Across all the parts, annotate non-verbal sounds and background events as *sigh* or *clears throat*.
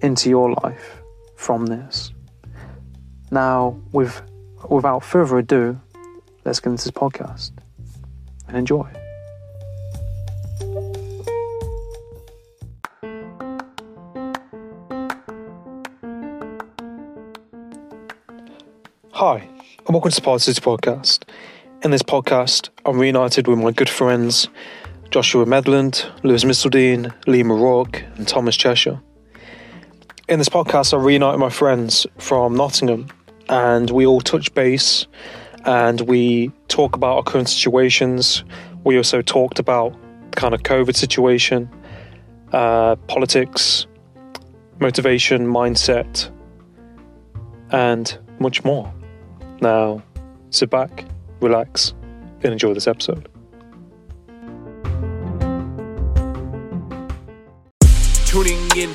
into your life from this. Now, with, without further ado, let's get into this podcast and enjoy. Hi, and welcome to the Parrsitivity Podcast. In this podcast, I'm reunited with my good friends Joshua Medland, Lewis Misseldine, Liam O'Rourke, and Thomas Cheshire. In this podcast, I reunite my friends from Nottingham, and we all touch base and we talk about our current situations. We also talked about kind of COVID situation, uh, politics, motivation, mindset, and much more. Now, sit back, relax, and enjoy this episode. Tuning in,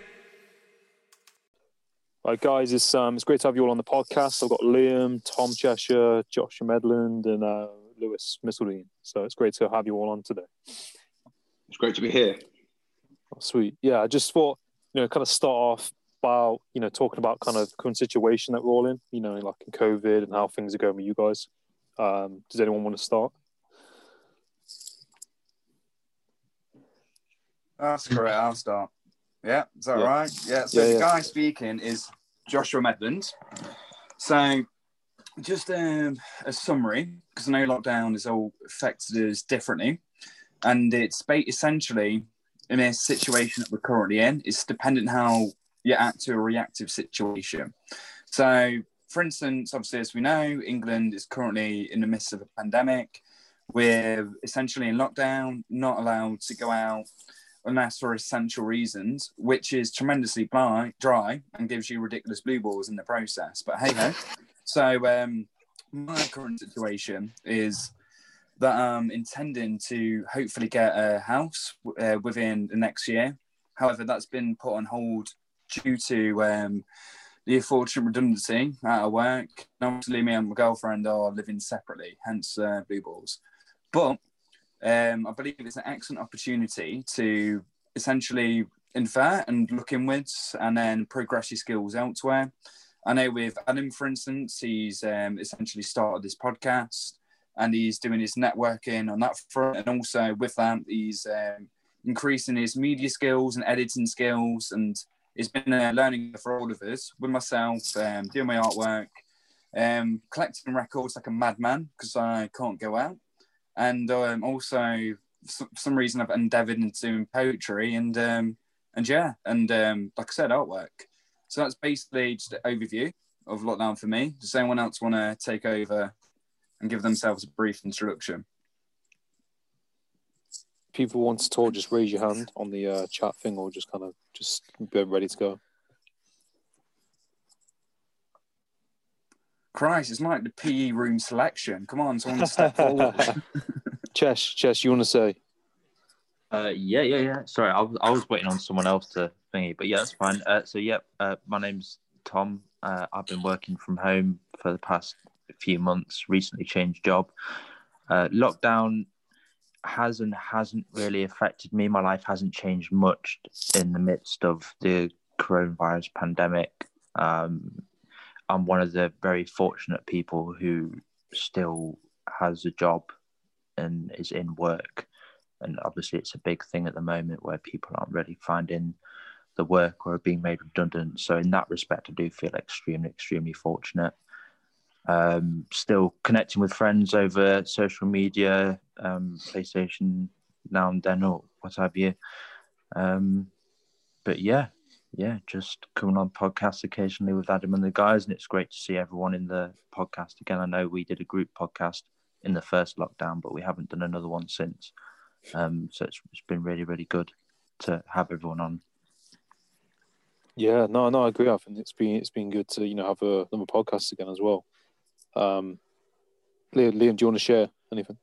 Right, guys, it's um, it's great to have you all on the podcast. I've got Liam, Tom Cheshire, Joshua Medland, and uh, Lewis Misseldine. So it's great to have you all on today. It's great to be here. Oh, sweet, yeah. I just thought you know, kind of start off about you know talking about kind of current situation that we're all in. You know, like in COVID and how things are going with you guys. Um, does anyone want to start? That's correct. I'll start. Yeah, is that Yeah. right? Yeah. So Yeah, the guy speaking is Joshua Medland. So just um, a summary, because I know lockdown has all affected us differently, and it's essentially in a situation that we're currently in. It's dependent how you act to a reactive situation. So, for instance, obviously, as we know, England is currently in the midst of a pandemic. We're essentially in lockdown, not allowed to go out unless for essential reasons, which is tremendously dry, dry and gives you ridiculous blue balls in the process. But hey ho. so um, my current situation is that I'm intending to hopefully get a house uh, within the next year. However, that's been put on hold due to um, the unfortunate redundancy out of work. And Obviously, me and my girlfriend are living separately, hence uh, blue balls. But um, I believe it's an excellent opportunity to essentially infer and look inwards and then progress your skills elsewhere. I know with Adam, for instance, he's um, essentially started this podcast and he's doing his networking on that front. And also with that, he's um, increasing his media skills and editing skills. And it's been a learning for all of us. With myself, um, doing my artwork, um, collecting records like a madman because I can't go out and um, also for some reason I've endeavoured into doing poetry and um, and yeah, and um, like I said, artwork. So that's basically just an overview of lockdown for me. Does anyone else want to take over and give themselves a brief introduction? People want to talk, just raise your hand on the uh, chat thing, or just kind of just be ready to go. Christ, it's like the PE room selection. Come on, someone step forward. *laughs* Chesh, Chesh, you want to say? Uh, yeah, yeah, yeah. Sorry, I was, I was waiting on someone else to thingy, but yeah, that's fine. Uh, so, yeah, uh, my name's Tom. Uh, I've been working from home for the past few months. Recently changed job. Uh, lockdown has and hasn't really affected me. My life hasn't changed much in the midst of the coronavirus pandemic. Um, I'm one of the very fortunate people who still has a job and is in work. And obviously, it's a big thing at the moment where people aren't really finding the work or are being made redundant. So, in that respect, I do feel extremely, extremely fortunate. Um, still connecting with friends over social media, um, PlayStation now and then, or what have you. Um, but yeah, yeah, just coming on podcasts occasionally with Adam and the guys, and it's great to see everyone in the podcast again. I know we did a group podcast in the first lockdown, but we haven't done another one since. Um, so it's, it's been really, really good to have everyone on. Yeah, no, no, I agree. I think it's been it's been good to you know have a, another podcast again as well. Um, Liam, Liam, do you want to share anything?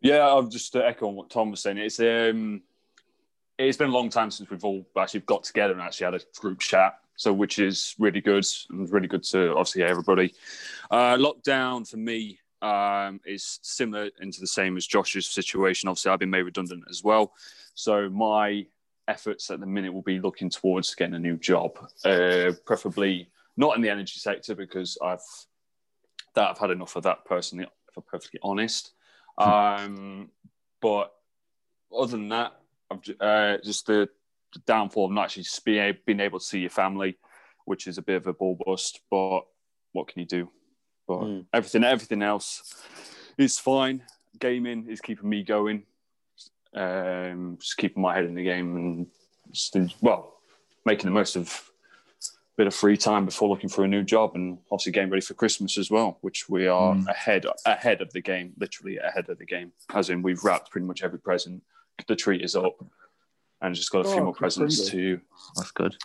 Yeah, I'll just uh, echo on what Tom was saying. It's um, it's been a long time since we've all actually got together and actually had a group chat. So, which is really good and really good to obviously hear everybody. Uh, lockdown for me um, is similar into the same as Josh's situation. Obviously, I've been made redundant as well. So, my efforts at the minute will be looking towards getting a new job, uh, preferably not in the energy sector because I've that I've had enough of that personally, if I'm perfectly honest. Um, but other than that, uh, just the, downfall of not actually being, being able to see your family, which is a bit of a ball bust. But what can you do? But Mm. everything, everything else is fine. Gaming is keeping me going. Um, just keeping my head in the game and just, well, making the most of a bit of free time before looking for a new job, and obviously getting ready for Christmas as well, which we are Mm. ahead ahead of the game, literally ahead of the game. As in, we've wrapped pretty much every present. The treat is up, and just got a few Oh, more presents completely. to That's good.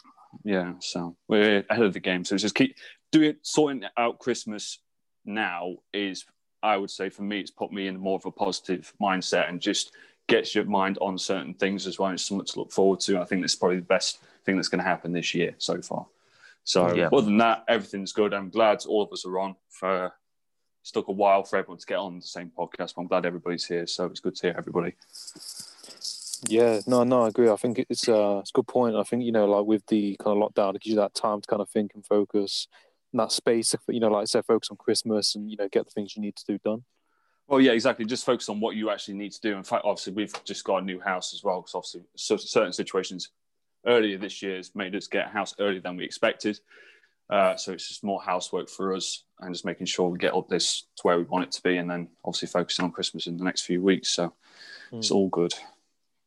yeah, so we're ahead of the game. So just keep doing sorting out Christmas now is I would say for me it's put me in more of a positive mindset and just gets your mind on certain things as well. It's something to look forward to. I think that's probably the best thing that's going to happen this year so far. So Yeah. other than that, everything's good. I'm glad all of us are on. For it's took a while for everyone to get on the same podcast, but I'm glad everybody's here. So it's good to hear everybody. Yeah, no, no, I agree. I think it's uh, it's a good point. I think you know, like with the kind of lockdown, it gives you that time to kind of think and focus, and that space, you know, like I said, focus on Christmas and you know, get the things you need to do done. Well, yeah, exactly. Just focus on what you actually need to do. In fact, obviously, we've just got a new house as well. Because obviously, so certain situations earlier this year has made us get a house earlier than we expected. Uh, so it's just more housework for us and just making sure we get up this to where we want it to be, and then obviously focusing on Christmas in the next few weeks. So it's Mm. all good.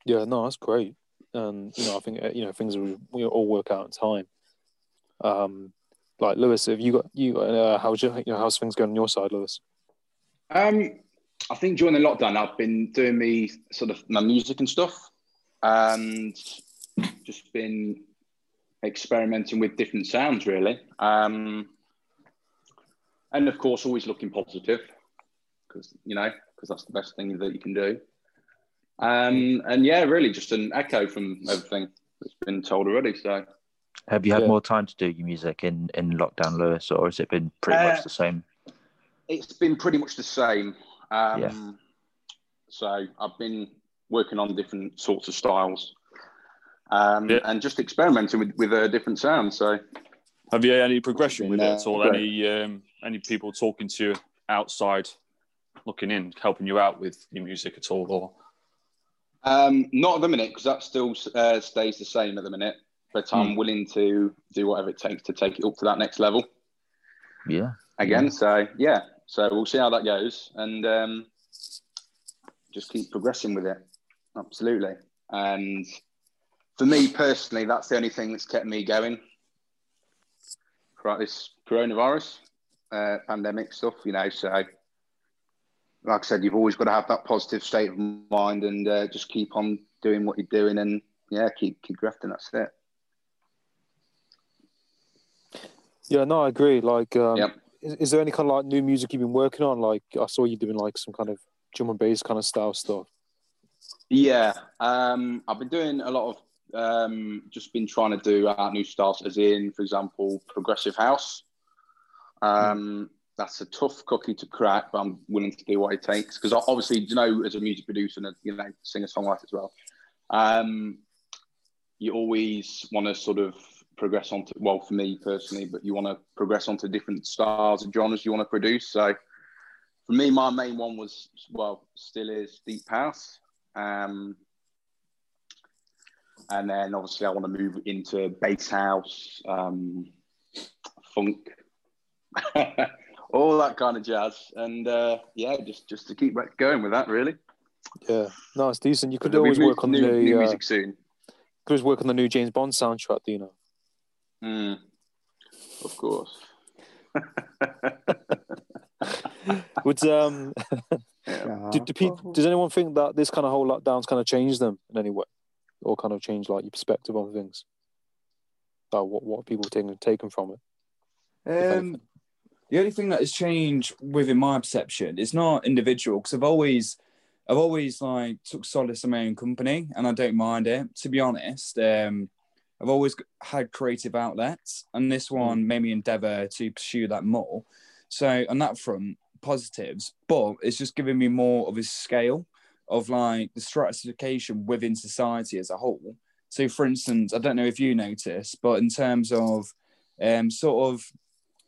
Yeah, no, that's great. And you know, I think uh, you know things will, will all work out in time. Um, like Lewis, have you got you? Uh, how's your, you know, how's things going on your side, Lewis? Um, I think during the lockdown, I've been doing me sort of my music and stuff, and just been experimenting with different sounds, really. Um, and of course, always looking positive, because you know, because that's the best thing that you can do. Um, and yeah, really, just an echo from everything that's been told already. So. Have you had Yeah. more time to do your music in, in lockdown, Lewis, or has it been pretty Uh, much the same? It's been pretty much the same. Um, Yeah. So I've been working on different sorts of styles um, Yeah. and just experimenting with, with uh, different sounds. So Have you had any progression with it Uh, at all? great. Any um, any people talking to you outside, looking in, helping you out with your music at all, or um, not at the minute because that still uh, stays the same at the minute. But I'm willing to do whatever it takes to take it up to that next level Yeah. again. So yeah, so we'll see how that goes and um, just keep progressing with it. Absolutely. And for me personally, that's the only thing that's kept me going throughout this coronavirus uh, pandemic stuff. You know, so like I said, you've always got to have that positive state of mind and uh, just keep on doing what you're doing and yeah, keep keep grafting. That's it. Yeah, no, I agree. Like, um, Yep. is, is there any kind of like new music you've been working on? Like, I saw you doing like some kind of drum and bass kind of style stuff. Yeah, um, I've been doing a lot of um, just been trying to do out new styles, as in, for example, progressive house. Um, that's a tough cookie to crack, but I'm willing to do what it takes because obviously, you know, as a music producer and a, you know, singer songwriter as well, um, you always want to sort of progress onto well for me personally, but you want to progress onto different styles and genres you want to produce. So for me, my main one was well, still is deep house. Um, and then obviously I want to move into bass house, um, funk, *laughs* all that kind of jazz, and uh, yeah, just just to keep going with that, really. Yeah, no, it's decent. You could always work on the new, new uh, music soon. could always work on the new James Bond soundtrack. Do you know? Mm, of course. *laughs* Would um, *laughs* do, do people, does anyone think that this kind of whole lockdown's kind of changed them in any way, or kind of changed like your perspective on things? Like what what people taken taken from it? Um, anything? The only thing that has changed within my perception is not individual because I've always, I've always like took solace in my own company and I don't mind it. To be honest, um, I've always had creative outlets, and this one made me endeavour to pursue that more. So on that front, positives, but it's just giving me more of a scale of like the stratification within society as a whole. So, for instance, I don't know if you notice, but in terms of um, sort of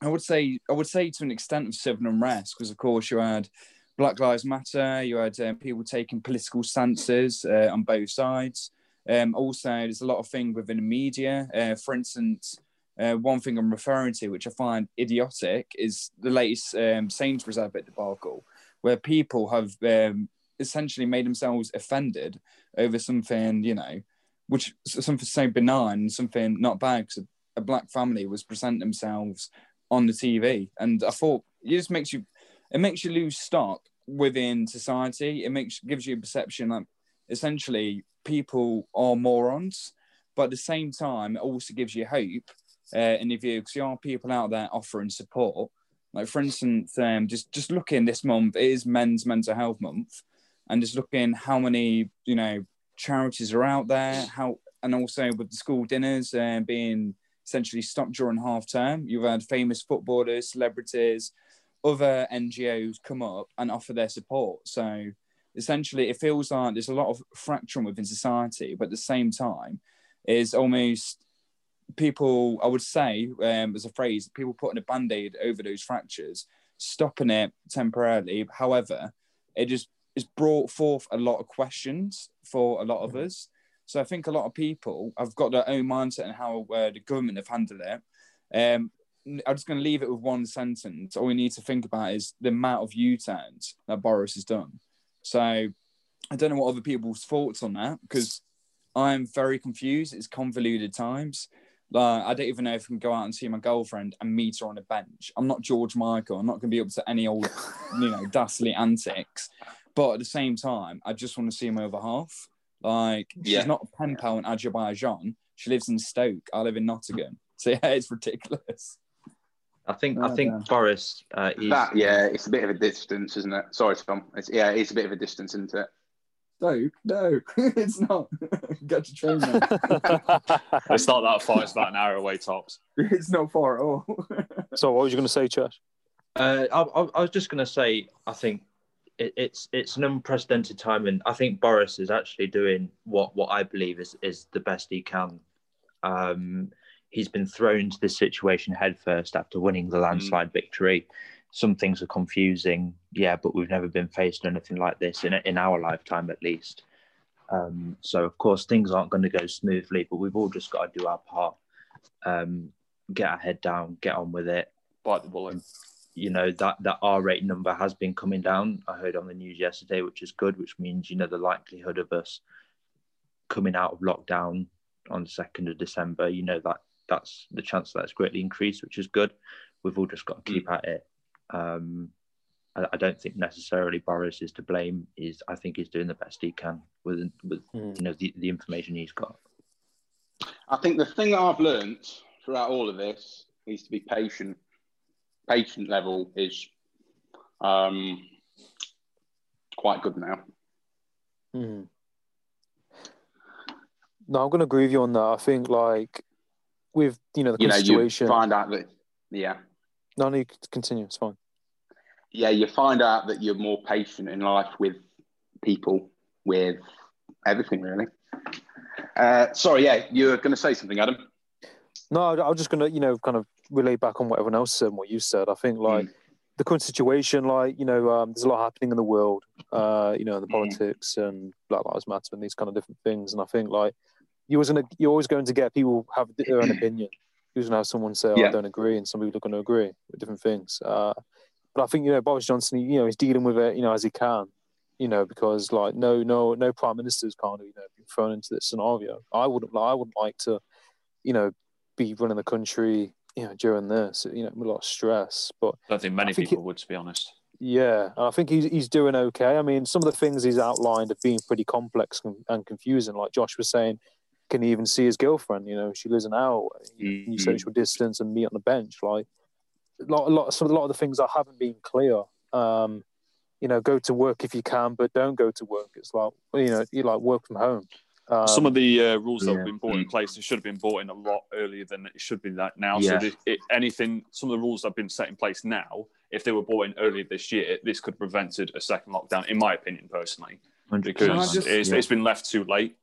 I would say I would say to an extent of civil unrest because of course you had Black Lives Matter, you had um, people taking political stances uh, on both sides. Um, also, there's a lot of things within the media. Uh, for instance, uh, one thing I'm referring to, which I find idiotic, is the latest um, Sainsbury's advert debacle, where people have um, essentially made themselves offended over something, you know, which something so benign, something not bad. 'cause a black family was presenting themselves on the TV, and I thought it just makes you, it makes you lose stock within society. It makes gives you a perception that essentially people are morons, but at the same time, it also gives you hope. Uh, and if you, because there are people out there offering support, like for instance, um, just just looking this month it is Men's Mental Health Month, and just looking how many you know charities are out there, how and also with the school dinners uh, being essentially stopped during half term, you've had famous footballers, celebrities, other NGOs come up and offer their support. So essentially, it feels like there's a lot of fracturing within society, but at the same time, is almost people, I would say, um, as a phrase, people putting a band aid over those fractures, stopping it temporarily. However, it just it's brought forth a lot of questions for a lot of us. So I think a lot of people have got their own mindset and how uh, the government have handled it. Um, I'm just going to leave it with one sentence. All we need to think about is the amount of U-turns that Boris has done. So I don't know what other people's thoughts on that because I'm very confused. It's convoluted times. Like I don't even know if I can go out and see my girlfriend and meet her on a bench. I'm not George Michael. I'm not going to be up to any old, you know, *laughs* dastardly antics. But at the same time, I just want to see my other half. Like Yeah. *laughs* she's not a pen pal in Azerbaijan. She lives in Stoke. I live in Nottingham. *laughs* So yeah, it's ridiculous. I think I Oh, think damn. Boris uh, is That yeah, it's a bit of a distance, isn't it? Sorry, Tom. It's yeah, it's a bit of a distance, isn't it? No, No, *laughs* it's not. Get to train man. It's not that far. It's about an hour away tops. it's not far at all. so what was you going to say, Chesh? Uh, I, I, I was just going to say, I think it, it's it's an unprecedented time, and I think Boris is actually doing what what I believe is is the best he can. Um, he's been thrown into this situation headfirst after winning the landslide victory. Some things are confusing, yeah, but we've never been faced with anything like this in in our lifetime, at least. Um, so of course things aren't going to go smoothly, but we've all just got to do our part. Um, get our head down, get on with it Bite the bullet. You know that that R rate number has been coming down. I heard on the news yesterday, which is good, which means you know the likelihood of us coming out of lockdown on the second of December, you know that that's the chance that's greatly increased, which is good. We've all just got to keep at it. Um, I, I don't think necessarily Boris is to blame. Is I think he's doing the best he can with with Mm. you know the, the information he's got. I think the thing that I've learned throughout all of this is to be patient. Patient level is um, quite good now. Mm. No, I'm going to agree with you on that. I think like with you know the You know, you situation. find out that yeah, No, no, you continue. It's fine. yeah, you find out that you're more patient in life with people, with everything, really. Uh, sorry, yeah, you were going to say something, Adam. No, I I was just gonna, you know, kind of relay back on what everyone else said and what you said. I think like the current situation, like you know, um, there's a lot happening in the world, uh, you know, the Mm. politics and Black Lives Matter and these kind of different things. And I think like you was gonna, you're always going to get people have their own *clears throat* opinion. You're gonna have someone say, oh, "I don't agree," and some people are going to agree with different things. Uh, but I think you know, Boris Johnson, you know, he's dealing with it, you know, as he can. You know, because like no, no, no prime ministers kind of, you know, been thrown into this scenario. I wouldn't, I wouldn't like to, you know, be running the country, you know, during this, you know, a lot of stress. But I don't think many think people would, to be honest. yeah, and I think he's he's doing okay. I mean, some of the things he's outlined have been pretty complex and, confusing. Like Josh was saying, can he even see his girlfriend? You know, she lives an hour. You Mhm. social distance and meet on the bench. Like a lot, a lot, some a lot of the things that haven't been clear. Um, you know, go to work if you can, but don't go to work. It's like you know, you like work from home. Um, Some of the uh, rules that yeah. have been brought in place, it should have been brought in a lot earlier than it should be that now. Yeah. So the, it, anything, some of the rules that have been set in place now, if they were brought in earlier this year, this could have prevented a second lockdown, in my opinion, personally, 100%. because just- it's, Yeah. it's been left too late.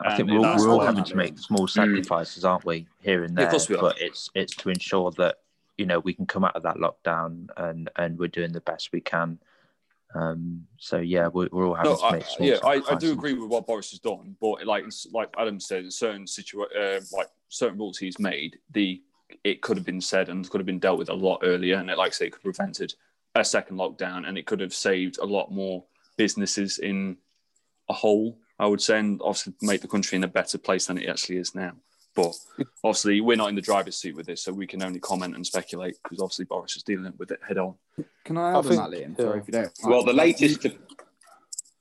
I think we're, all- we're all why- having to make small sacrifices, aren't we, here and Yeah, there? of course we are. But it's it's to ensure that you know we can come out of that lockdown and and we're doing the best we can. Um, so yeah, we're, we're all having No, to I, make small yeah, I, I do agree with what Boris has done, but like like Adam said, in certain situa- uh, like certain rules he's made, the it could have been said and could have been dealt with a lot earlier, and it, like I say, it could have prevented a second lockdown, and it could have saved a lot more businesses in a whole. I would say, and obviously make the country in a better place than it actually is now. But obviously, we're not in the driver's seat with this, so we can only comment and speculate because obviously Boris is dealing with it head on. Can I I add think- on that, Liam? yeah. Sorry if you don't. Well, the latest.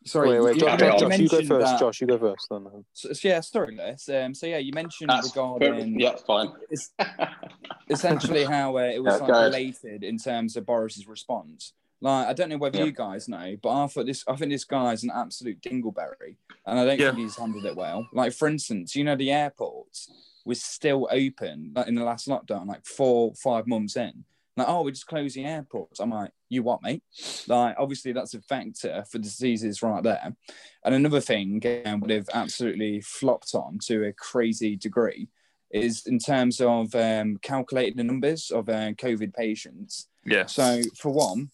Sorry, wait, wait, you, Josh, you- Josh, you Josh, you go first. that- Josh, you go first. Then. So, so yeah, sorry, Les. Um, so yeah, you mentioned That's regarding yeah, fine. essentially how uh, it was Yeah, like related in terms of Boris's response. Like, I don't know whether Yeah. you guys know, but I thought this. I think this guy's an absolute dingleberry, and I don't Yeah. think he's handled it well. Like, for instance, you know, the airports was still open like, in the last lockdown, like four, five months in. Like, oh, we just closed the airports. I'm like, you what, mate? Like, obviously, that's a factor for diseases right there. And another thing um, would have absolutely flopped on to a crazy degree is in terms of um, calculating the numbers of uh, COVID patients. Yeah. So, for one,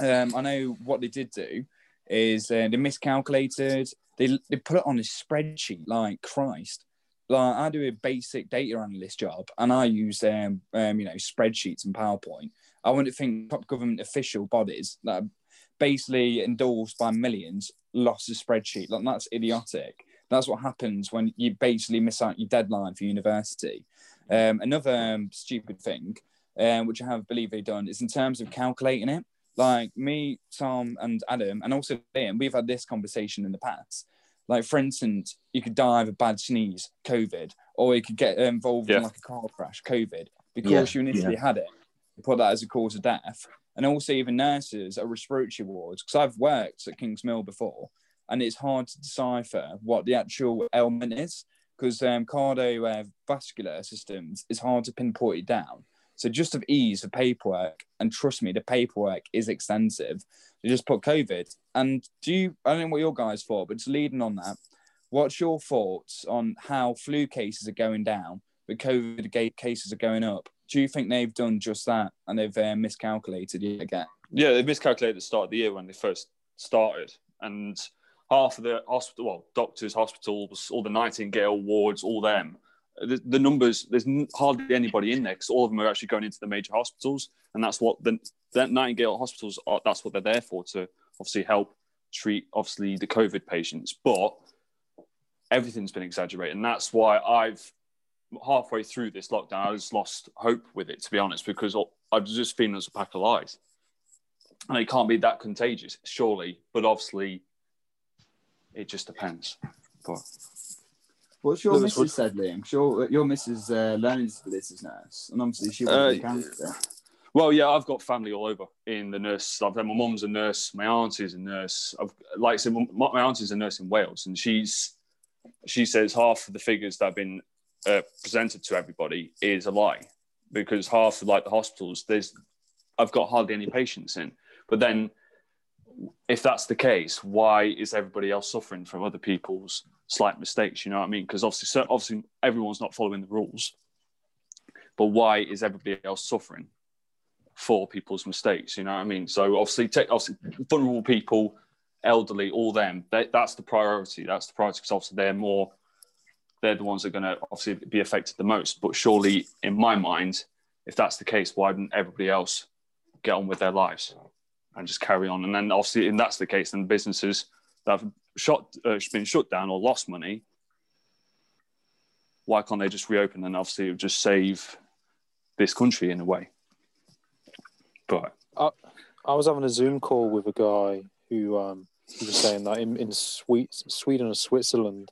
um, I know what they did do is uh, they miscalculated. They, they put it on a spreadsheet like Christ. Like I do a basic data analyst job, and I use um, um you know spreadsheets and PowerPoint. I wouldn't think top government official bodies that are basically endorsed by millions lost a spreadsheet. Like that's idiotic. That's what happens when you basically miss out your deadline for university. Um, another um, stupid thing, um, which I have believe they've done, is in terms of calculating it. Like me, Tom, and Adam, and also Liam, we've had this conversation in the past. Like, for instance, you could die of a bad sneeze, COVID, or you could get involved Yeah. in like a car crash, COVID, because Yeah, you initially had it. You put that as a cause of death. And also, even nurses at respiratory wards, because I've worked at King's Mill before, and it's hard to decipher what the actual ailment is because um, cardiovascular systems is hard to pinpoint it down. So just of ease for paperwork, and trust me, the paperwork is extensive. They just put COVID. And do you? I don't know what your guys thought, but it's leading on that. What's your thoughts on how flu cases are going down, but COVID cases are going up? Do you think they've done just that and they've uh, miscalculated yet again? Yeah, they miscalculated the start of the year when they first started, and half of the hospital, well, doctors, hospitals, all the Nightingale wards, all them, the, the numbers. There's hardly anybody in there because all of them are actually going into the major hospitals, and that's what the, Nightingale hospitals are. That's what they're there for to obviously help treat obviously the COVID patients, but everything's been exaggerated, and that's why I've halfway through this lockdown, I just lost hope with it, to be honest, because I was just feeling as a pack of lies. And it can't be that contagious, surely, but obviously, it just depends. But What's your Lewis, missus said, Liam? 'Cause Your, your missus uh, learning disabilities nurse, and obviously she Uh, was cancer. well, yeah, I've got family all over in the nurse. I've my mum's a nurse, my auntie's a nurse. I've like I said, my, my auntie's a nurse in Wales, and she's she says half of the figures that have been uh, presented to everybody is a lie because half of like the hospitals, there's I've got hardly any patients in. But then, if that's the case, why is everybody else suffering from other people's slight mistakes? You know what I mean? Because obviously, obviously, everyone's not following the rules. But why is everybody else suffering for people's mistakes? You know what I mean? So obviously, take obviously vulnerable people, elderly, all them. They, that's the priority. That's the priority because obviously they're more. They're the ones that are going to obviously be affected the most. But surely, in my mind, if that's the case, why didn't everybody else get on with their lives and just carry on? And then obviously, if that's the case, then businesses that have shut, uh, been shut down or lost money, why can't they just reopen and obviously it would just save this country in a way? But I was having a Zoom call with a guy who um, he was saying that in, in Sweden and Switzerland,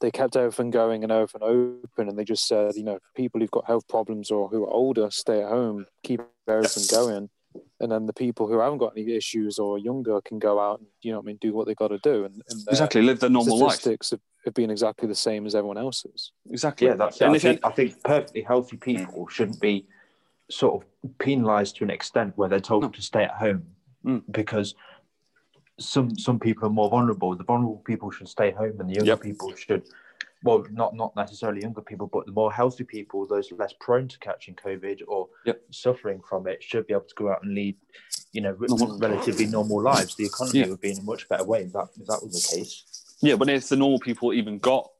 they kept everything going and everything open, and they just said, you know, people who've got health problems or who are older, stay at home, keep everything Yes. going, and then the people who haven't got any issues or younger can go out and you know, what I mean, do what they got to do, and, and exactly, live their normal life. statistics have, have been exactly the same as everyone else's. Exactly. Yeah, that's it. And I think, you- I think perfectly healthy people shouldn't be sort of penalised to an extent where they're told No. to stay at home Mm. because some some people are more vulnerable. The vulnerable people should stay home, and the younger Yep. people should. Well, not not necessarily younger people, but the more healthy people, those less prone to catching COVID or Yep. suffering from it, should be able to go out and lead, you know, Normal. relatively normal lives. The economy Yeah. would be in a much better way if that if that was the case. Yeah, but if the normal people even got,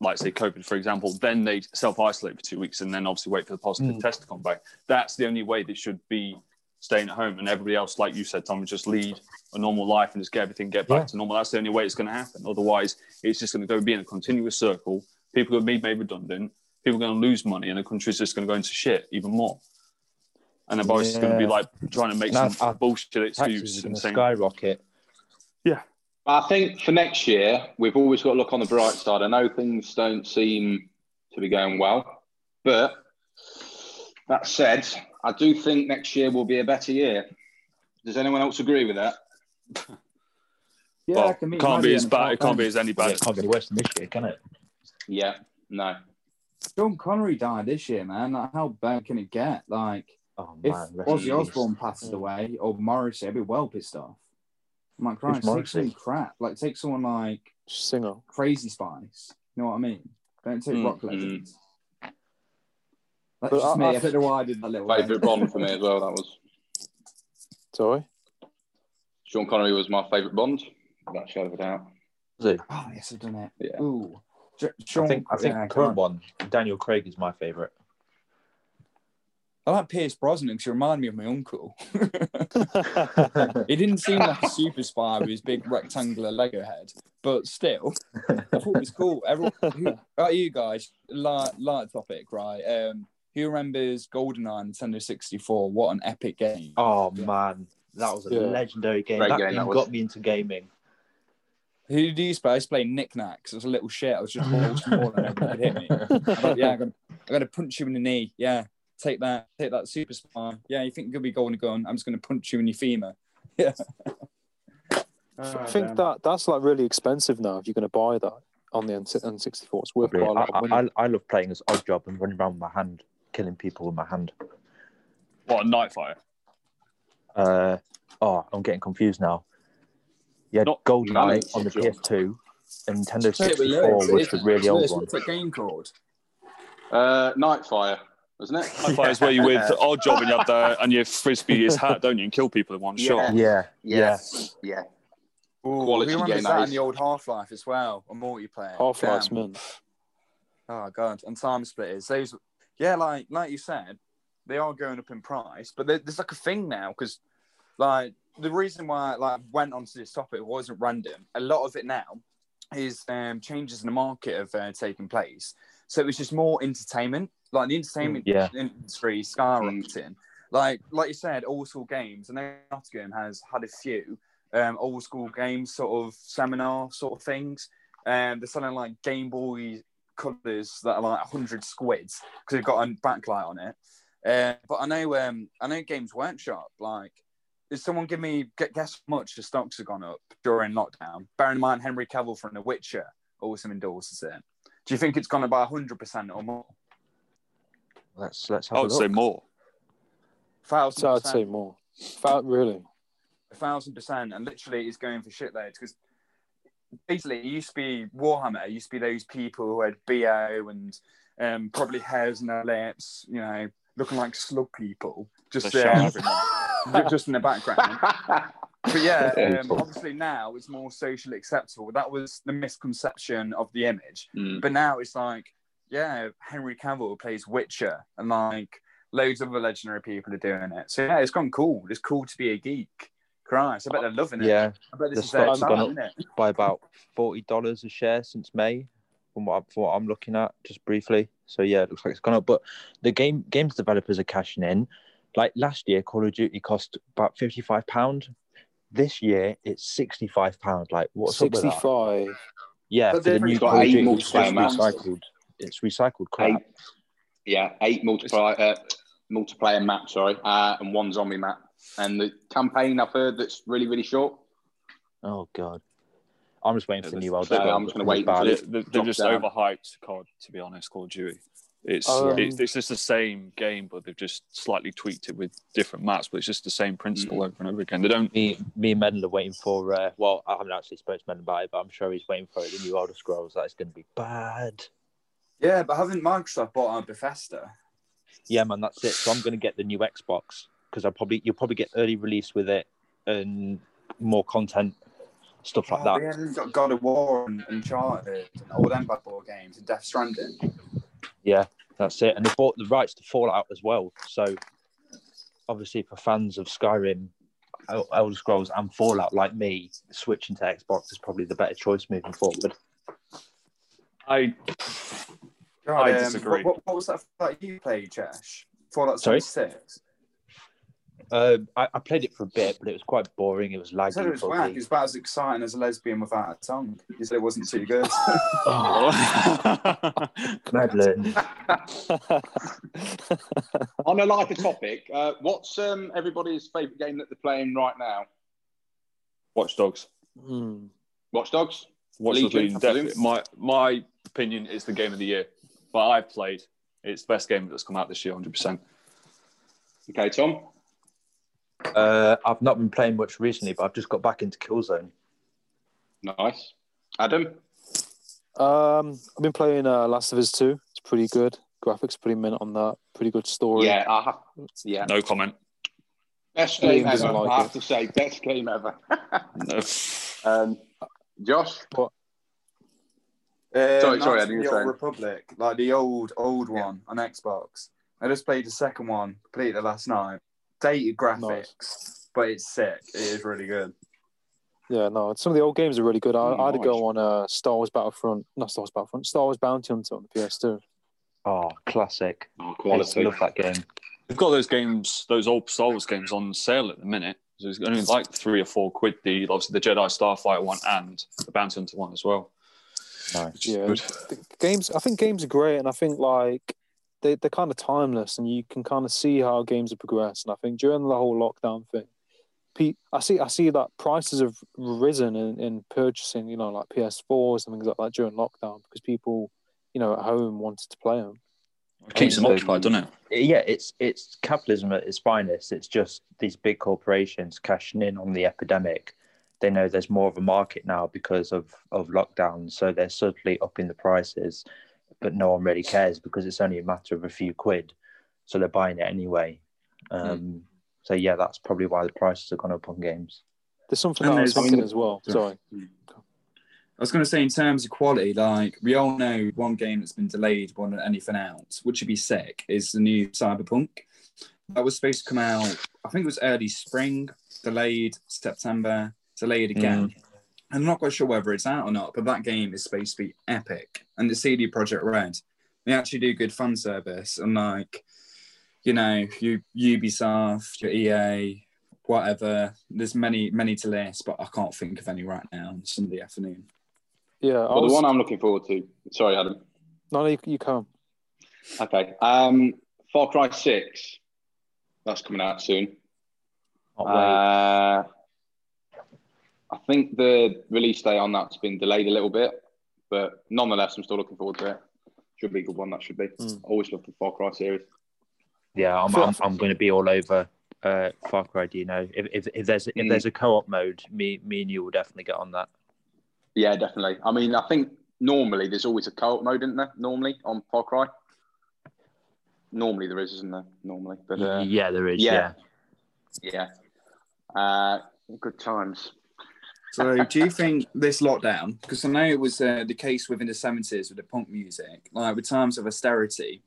like, say, COVID, for example, then they'd self isolate for two weeks and then obviously wait for the positive Mm. test to come back. That's the only way they should be staying at home. And everybody else, like you said, Tom, just lead a normal life and just get everything get back Yeah. to normal. That's the only way it's going to happen. Otherwise, it's just going to go be in a continuous circle. People are being made redundant. People are going to lose money, and the country's just going to go into shit even more. And then Boris is going to be like trying to make And some I- I- bullshit Taxes excuse going and to saying, skyrocket. Yeah. I think for next year, we've always got to look on the bright side. I know things don't seem to be going well, but that said, I do think next year will be a better year. Does anyone else agree with that? Yeah, well, can meet can't be as bad. It can't be as any Yeah, bad. it can't get worse than this year, can it? Yeah, no. Sean Connery died this year, man. Like, how bad can it get? Like, Oh if man, rest in Ozzy. Osbourne passes away or Morrissey, I'd be well pissed off. I'm like, Christ, take Morrissey? some crap. Like, take someone like Singer. Crazy Spice. You know what I mean? Don't take Mm, rock mm. legends. That's But just I- me. I I, don't know why I did that little. Favourite Bond for me as well. That was Sorry. Sean Connery was my favourite Bond, without a shadow of a doubt. Is it? Oh yes, I've done it. Yeah. Ooh. J- Sean, I think I think yeah, current can't- one, Daniel Craig is my favourite. I like Pierce Brosnan because he reminded me of my uncle. *laughs* he didn't seem like a super spy with his big rectangular Lego head, but still, I thought it was cool. Everyone, who, about you guys, light, light topic, right? Um, who remembers GoldenEye Nintendo 64? What an epic game! Oh man, that was a Yeah. legendary game. Great that game, game that was. got me into gaming. Who do you play? I used to play Knick Knacks. Was a little shit. I was just all small and everyone hit me. *laughs* I thought, yeah, I'm gonna, I'm gonna punch you in the knee. Yeah, take that, take that super spy. Yeah, you think you're gonna be golden gun? I'm just gonna punch you in your femur. *laughs* Yeah. Ah, I think that that's like really expensive now. If you're going to buy that on the N- N64, it's worth quite a I, lot I. I, I love playing as Oddjob and running around with my hand, killing people with my hand. What a Nightfire? Uh, oh, I'm getting confused now. Yeah, Not GoldenEye Mallets, on the John. PS2 and Nintendo Say it with 64 lyrics. was the really old Lewis, one. What's that game called? Uh, Nightfire, wasn't it? Nightfire is where you with Oddjob and you have the and you frisbee his hat, don't you, and kill people in one Yeah. shot. Yeah, yeah. yeah. Ooh, Quality who game, that that in the old Half Life as well? A multiplayer. Half Life's Damn. mint. Oh god, and TimeSplitters. Those, yeah, like like you said, they are going up in price, but there's like a thing now because, like, the reason why I like went onto this topic wasn't random. A lot of it now is um, changes in the market have uh, taken place, so it was just more entertainment. Like the entertainment Yeah. industry is skyrocketing. Like like you said, old school games, and Nottingham has had a few um, old school games, sort of seminar sort of things. Um, they're selling like Game Boy colours that are like hundred squids because they've got a backlight on it. Uh, but I know, um, I know Games Workshop. Like, is someone give me guess how much the stocks have gone up during lockdown? Bearing in mind Henry Cavill from The Witcher also endorses it. Do you think it's gone up by hundred percent or more? Let's let's have I a would look. say more. Thousand So I'd say more. Fa- really? A thousand percent, and literally it's going for shitloads because basically it used to be Warhammer. It used to be those people who had bo and um, probably hairs in their lips, you know, looking like slug people, just The shark. ju- just in the background. *laughs* But yeah, um, obviously now it's more socially acceptable. That was the misconception of the image, Mm. but now it's like, yeah, Henry Cavill plays Witcher, and like loads of other legendary people are doing it. So yeah, it's gone cool. It's cool to be a geek. Christ, I bet they're loving it. Yeah, I bet the this is their stocks gone time, up. isn't it? by about forty dollars a share since May, from what, I- from what I'm looking at, just briefly. So yeah, it looks like it's gone up. But the game games developers are cashing in. Like last year, Call of Duty cost about fifty five pound. This year, it's sixty five pound. Like what's up with that? 65. Yeah, But for the new got Call of eight Duty, it's multiplayer just maps. recycled. It's recycled crap. eight, yeah, eight multiplayer uh, multiplayer maps, sorry, uh, and one zombie map. And the campaign I've heard that's really really short. Oh god, I'm just waiting for the new this- Elder so I'm just gonna wait bad. until they're, they've Drop just down. overhyped COD, to be honest, Call of Duty. It's, Um, it's it's just the same game, but they've just slightly tweaked it with different maps. But it's just the same principle over and over again. They don't. me, me and Medal are waiting for. Uh, well, I haven't actually spoken to Medal about it, but I'm sure he's waiting for it. The new Elder Scrolls. That is going to be bad. Yeah, but haven't Microsoft bought out Bethesda? Yeah, man, that's it. So I'm going to get the new Xbox because I probably you'll probably get early release with it and more content, stuff like Oh, that. yeah, they've got God of War and Uncharted and all them bad boy games and Death Stranding. Yeah, that's it. And they bought the rights to Fallout as well. So obviously, for fans of Skyrim, Elder Scrolls, and Fallout like me, switching to Xbox is probably the better choice moving forward. I God, I um, disagree. What, what, what was that that you played, Josh? Fallout Sorry? 76? Uh, I, I played it for a bit, but it was quite boring. It was I said it laggy. was whack. It was about as exciting as a lesbian without a tongue. You said it wasn't too good. *laughs* *laughs* Medland. On a lighter topic, uh, what's um, everybody's favourite game that they're playing right now? Watch Dogs. Hmm. Watch Dogs. Watch Legion, Legion. Definitely. My my opinion is the game of the year. But I've played. It's the best game that's come out this year, hundred percent. Okay, Tom. Uh, I've not been playing much recently, but I've just got back into Killzone. Nice. Adam. Um, I've been playing uh, Last of Us 2. It's pretty good. Graphics pretty mint on that. Pretty good story. Yeah, I have. Yeah, No comment. best game doesn't ever. like I have it. to say, best game ever. No. *laughs* um, Josh. Um, Sorry, sorry, I didn't the say. old Republic, like the old old one on Xbox. I just played the second one, completed it last night. Dated graphics, but it's sick. It is really good. Yeah, no, some of the old games are really good. I, I had to nice. go on uh, Star Wars Battlefront, not Star Wars Battlefront, Star Wars Bounty Hunter on the PS2. Oh, classic. Oh, I quality. love that game. We've got those games, those old Star Wars games on sale at the minute. So it's only like three or four quid. The obviously the Jedi Starfighter one and the Bounty Hunter one as well. Nice. Yeah, good. the games. I think games are great, and I think like they they're kind of timeless, and you can kind of see how games have progressed. And I think during the whole lockdown thing, pe- I see I see that prices have risen in, in purchasing, you know, like PS4s and things like that during lockdown because people, you know, at home wanted to play them. It keeps them So- occupied, doesn't it? Yeah, it's it's capitalism at its finest. It's just these big corporations cashing in on the epidemic. They know there's more of a market now because of of lockdown, so they're subtly upping the prices, but no one really cares because it's only a matter of a few quid, so they're buying it anyway. Um, So yeah, that's probably why the prices have gone up on games. There's something And that I was thinking as well. Sorry. Sorry. I was going to say, in terms of quality, like we all know, one game that's been delayed more than anything else, which would be sick, is the new Cyberpunk. That was supposed to come out, I think it was early spring, delayed September, delayed again. I'm not quite sure whether it's out or not, but that game is supposed to be epic. And the CD Projekt Red, they actually do good fan service. And like, you know, you Ubisoft, your EA, whatever. There's many, many to list, but I can't think of any right now on Sunday afternoon. Yeah, I Well, was, the one I'm looking forward to. Sorry, Adam. no, you, you can. Okay. Um, Far Cry Six. That's coming out soon. Can't. Uh, I think the release date on that's been delayed a little bit, but nonetheless, I'm still looking forward to it. Should be a good one. That should be. Mm. Always love the Far Cry series. yeah, I'm, I'm, I'm going to be all over uh, Far Cry? Do you know if if, if there's if Mm. there's a co-op mode? Me me and you will definitely get on that. Yeah, definitely. I mean, I think normally there's always a co-op mode, isn't there? Normally on Far Cry. Normally there is, isn't there? Normally, but uh, yeah, there is. yeah. Yeah. yeah, uh, good times. So, do you think this lockdown, because I know it was uh, the case within the 70s with the punk music, like with times of austerity,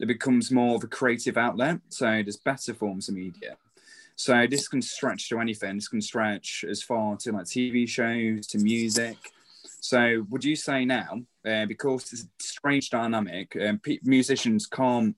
it becomes more of a creative outlet. So, there's better forms of media. So, this can stretch to anything. This can stretch as far to like TV shows, to music. So, would you say now, uh, because it's a strange dynamic, um, pe- musicians can't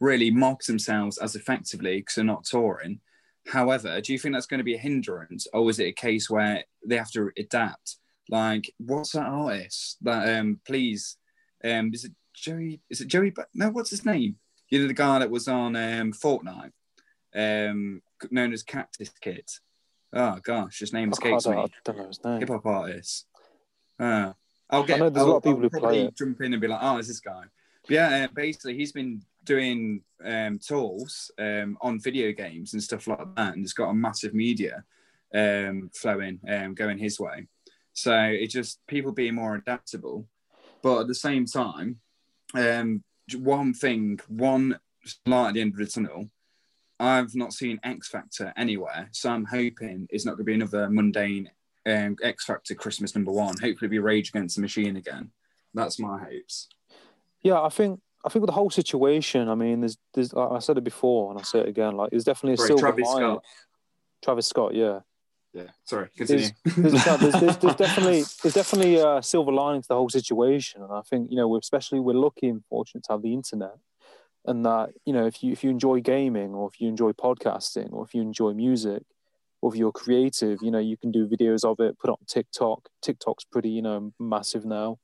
really market themselves as effectively because they're not touring? However, do you think that's going to be a hindrance, or is it a case where they have to adapt? Like, what's that artist that um please um is it Joey? Is it Joey? But no, what's his name? You know the guy that was on um Fortnite, um known as Cactus Kid. Oh gosh, his name escapes me. I don't know his name. Hip hop artist. Uh, I'll get. I know there's a lot of people I'll who play it. Jump in and be like, "Oh, is this guy." But yeah, uh, basically, he's been doing um, tours um, on video games and stuff like that, and it's got a massive media um, flowing, um, going his way. So it's just people being more adaptable, but at the same time, um, one thing, one light at the end of the tunnel. I've not seen X Factor anywhere, so I'm hoping it's not going to be another mundane um, X Factor Christmas number one. Hopefully, be Rage Against the Machine again. That's my hopes. Yeah, I think I think with the whole situation, I mean, there's there's like I said it before and I'll say it again. Like, there's definitely a Sorry, silver Travis lining. Scott. Travis Scott, yeah. Yeah, sorry, continue. There's, there's, there's, there's, *laughs* there's definitely there's definitely a silver lining to the whole situation, and I think you know, we're, especially we're lucky and fortunate to have the internet, and that you know, if you if you enjoy gaming or if you enjoy podcasting or if you enjoy music, or if you're creative, you know, you can do videos of it, put it on TikTok. TikTok's pretty, you know, massive now.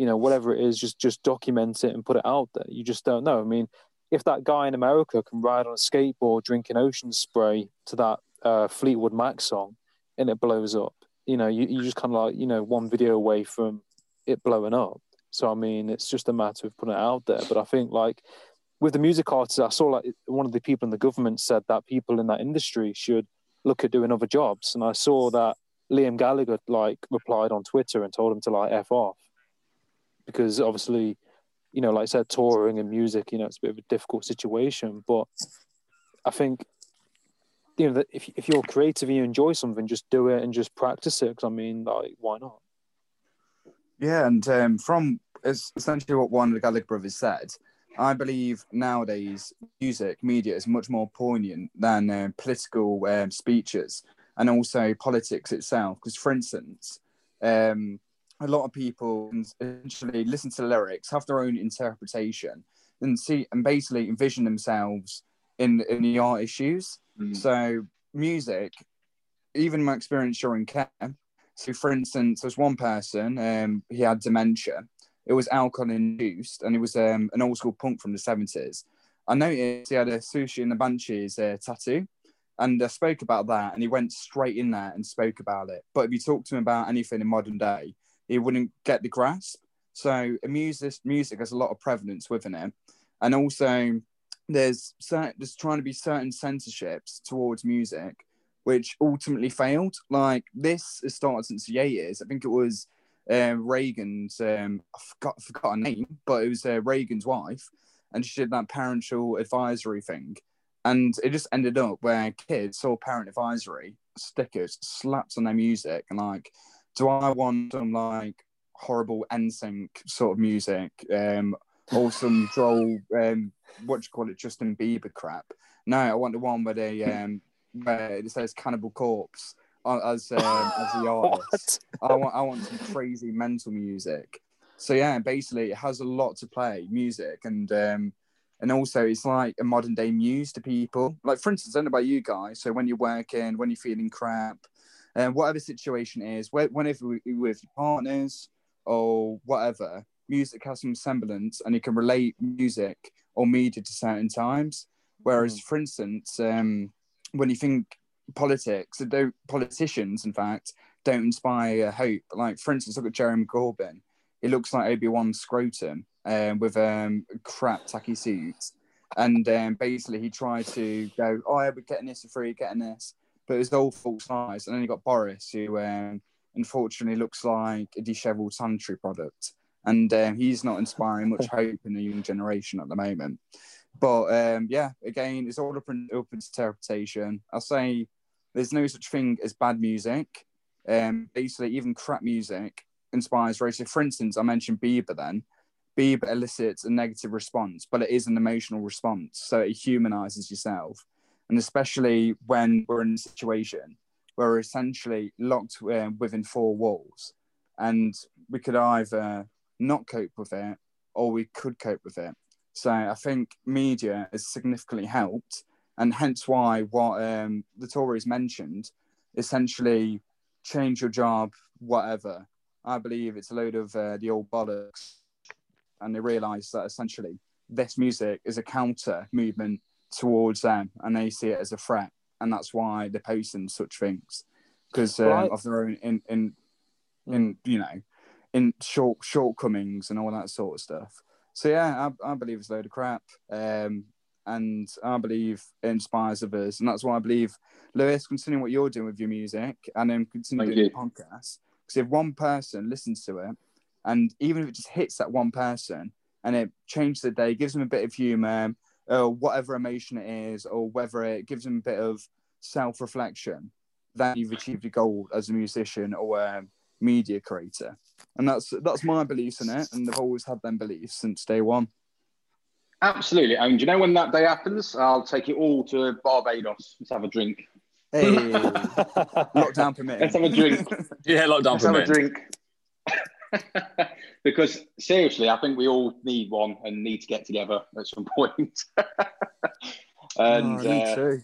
You know, whatever it is, just just document it and put it out there. You just don't know. I mean, if that guy in America can ride on a skateboard drinking ocean spray to that uh, Fleetwood Mac song and it blows up, you know, you, you just kind of like, you know, one video away from it blowing up. So, I mean, it's just a matter of putting it out there. But I think, like, with the music artists, I saw like one of the people in the government said that people in that industry should look at doing other jobs. And I saw that Liam Gallagher, like, replied on Twitter and told him to, like, F off. Because obviously, you know, like I said, touring and music, you know, it's a bit of a difficult situation. But I think, you know, that if, if you're creative and you enjoy something, just do it and just practice it. Because I mean, like, why not? Yeah, and um, from es- essentially what one of the Gallagher brothers said, I believe nowadays music media is much more poignant than uh, political um, speeches and also politics itself. Because, for instance, um, a lot of people essentially listen to the lyrics, have their own interpretation, and see and basically envision themselves in in the art issues. Mm. So, music, even my experience during camp. So, for instance, there's one person, um, he had dementia. It was alcohol induced, and it was um, an old school punk from the 70s. I noticed he had a Siouxsie and the Banshees uh, tattoo, and I spoke about that, and he went straight in there and spoke about it. But if you talk to him about anything in modern day, he wouldn't get the grasp. So, music, music has a lot of prevalence within it, and also there's certain, there's trying to be certain censorships towards music which ultimately failed. Like this has started since the 80s. I think it was uh, Reagan's, um, I forgot, I forgot her name, but it was uh, Reagan's wife, and she did that parental advisory thing. And it just ended up where kids saw parent advisory stickers slapped on their music. And like, do I want some like horrible NSYNC sort of music um, or some *laughs* droll, um, what do you call it, Justin Bieber crap? No, I want the one where they *laughs* um, where it says Cannibal Corpse uh, as um, as the *laughs* artist. I want I want some crazy mental music. So yeah, basically it has a lot to play music and um and also it's like a modern day muse to people. Like for instance, I don't know about you guys. So when you're working, when you're feeling crap, and whatever situation is, wh- whenever you're with your partners or whatever, music has some semblance and you can relate music or media to certain times. Whereas, for instance, um, when you think politics, don't politicians, in fact, don't inspire hope. Like, for instance, look at Jeremy Corbyn. He looks like Obi Wan Scrotum um, with um, crap tacky suits. and um, basically he tried to go, oh, yeah, we're getting this for free, getting this, but it was all false lies. And then you got Boris, who um, unfortunately looks like a dishevelled sanitary product, and um, he's not inspiring much *laughs* hope in the young generation at the moment. But um, yeah, again, it's all open, open to interpretation. I'll say there's no such thing as bad music. Um, basically, even crap music inspires racism. For instance, I mentioned Bieber then. Bieber elicits a negative response, but it is an emotional response. So it humanizes yourself. And especially when we're in a situation where we're essentially locked uh, within four walls and we could either not cope with it or we could cope with it. So I think media has significantly helped, and hence why what um, the Tories mentioned, essentially change your job, whatever. I believe it's a load of uh, the old bollocks, and they realise that essentially this music is a counter movement towards them, and they see it as a threat, and that's why they're posting such things because uh, Right. of their own in in in you know in short shortcomings and all that sort of stuff. So yeah, I, I believe it's a load of crap, um, and I believe it inspires others, and that's why I believe Lewis, considering what you're doing with your music, and then continue Thank doing you. the podcast, because if one person listens to it, and even if it just hits that one person, and it changes the day, gives them a bit of humour, or whatever emotion it is, or whether it gives them a bit of self-reflection, then you've achieved your goal as a musician or a media creator. And that's that's my beliefs in it, and I've always had them beliefs since day one. Absolutely. And do you know when that day happens? I'll take you all to Barbados. Let's have a drink. Hey, *laughs* lockdown permit. Let's have a drink. Yeah, lockdown permit. Let's have a drink. *laughs* because seriously, I think we all need one and need to get together at some point. *laughs* and Oh,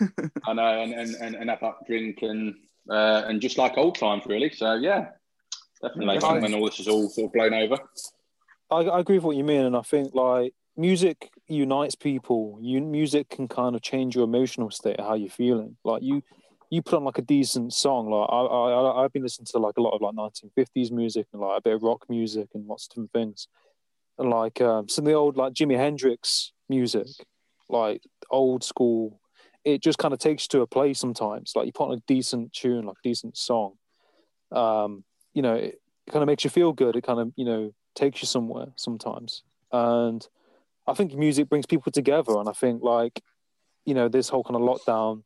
uh. I know, and, and, and, and have that drink and uh, and just like old times, really. So yeah, definitely. Yeah. when all this is all sort of blown over. I, I agree with what you mean, and I think like music unites people. You music can kind of change your emotional state, how you're feeling. Like you, you put on like a decent song. Like I, I, I've been listening to like a lot of like 1950s music and like a bit of rock music and lots of different things. And like um, some of the old like Jimi Hendrix music, like old school. It just kind of takes you to a place sometimes. Like you put on a decent tune, like decent song. Um, you know, it kind of makes you feel good. It kind of you know takes you somewhere sometimes. And I think music brings people together. And I think like, you know, this whole kind of lockdown,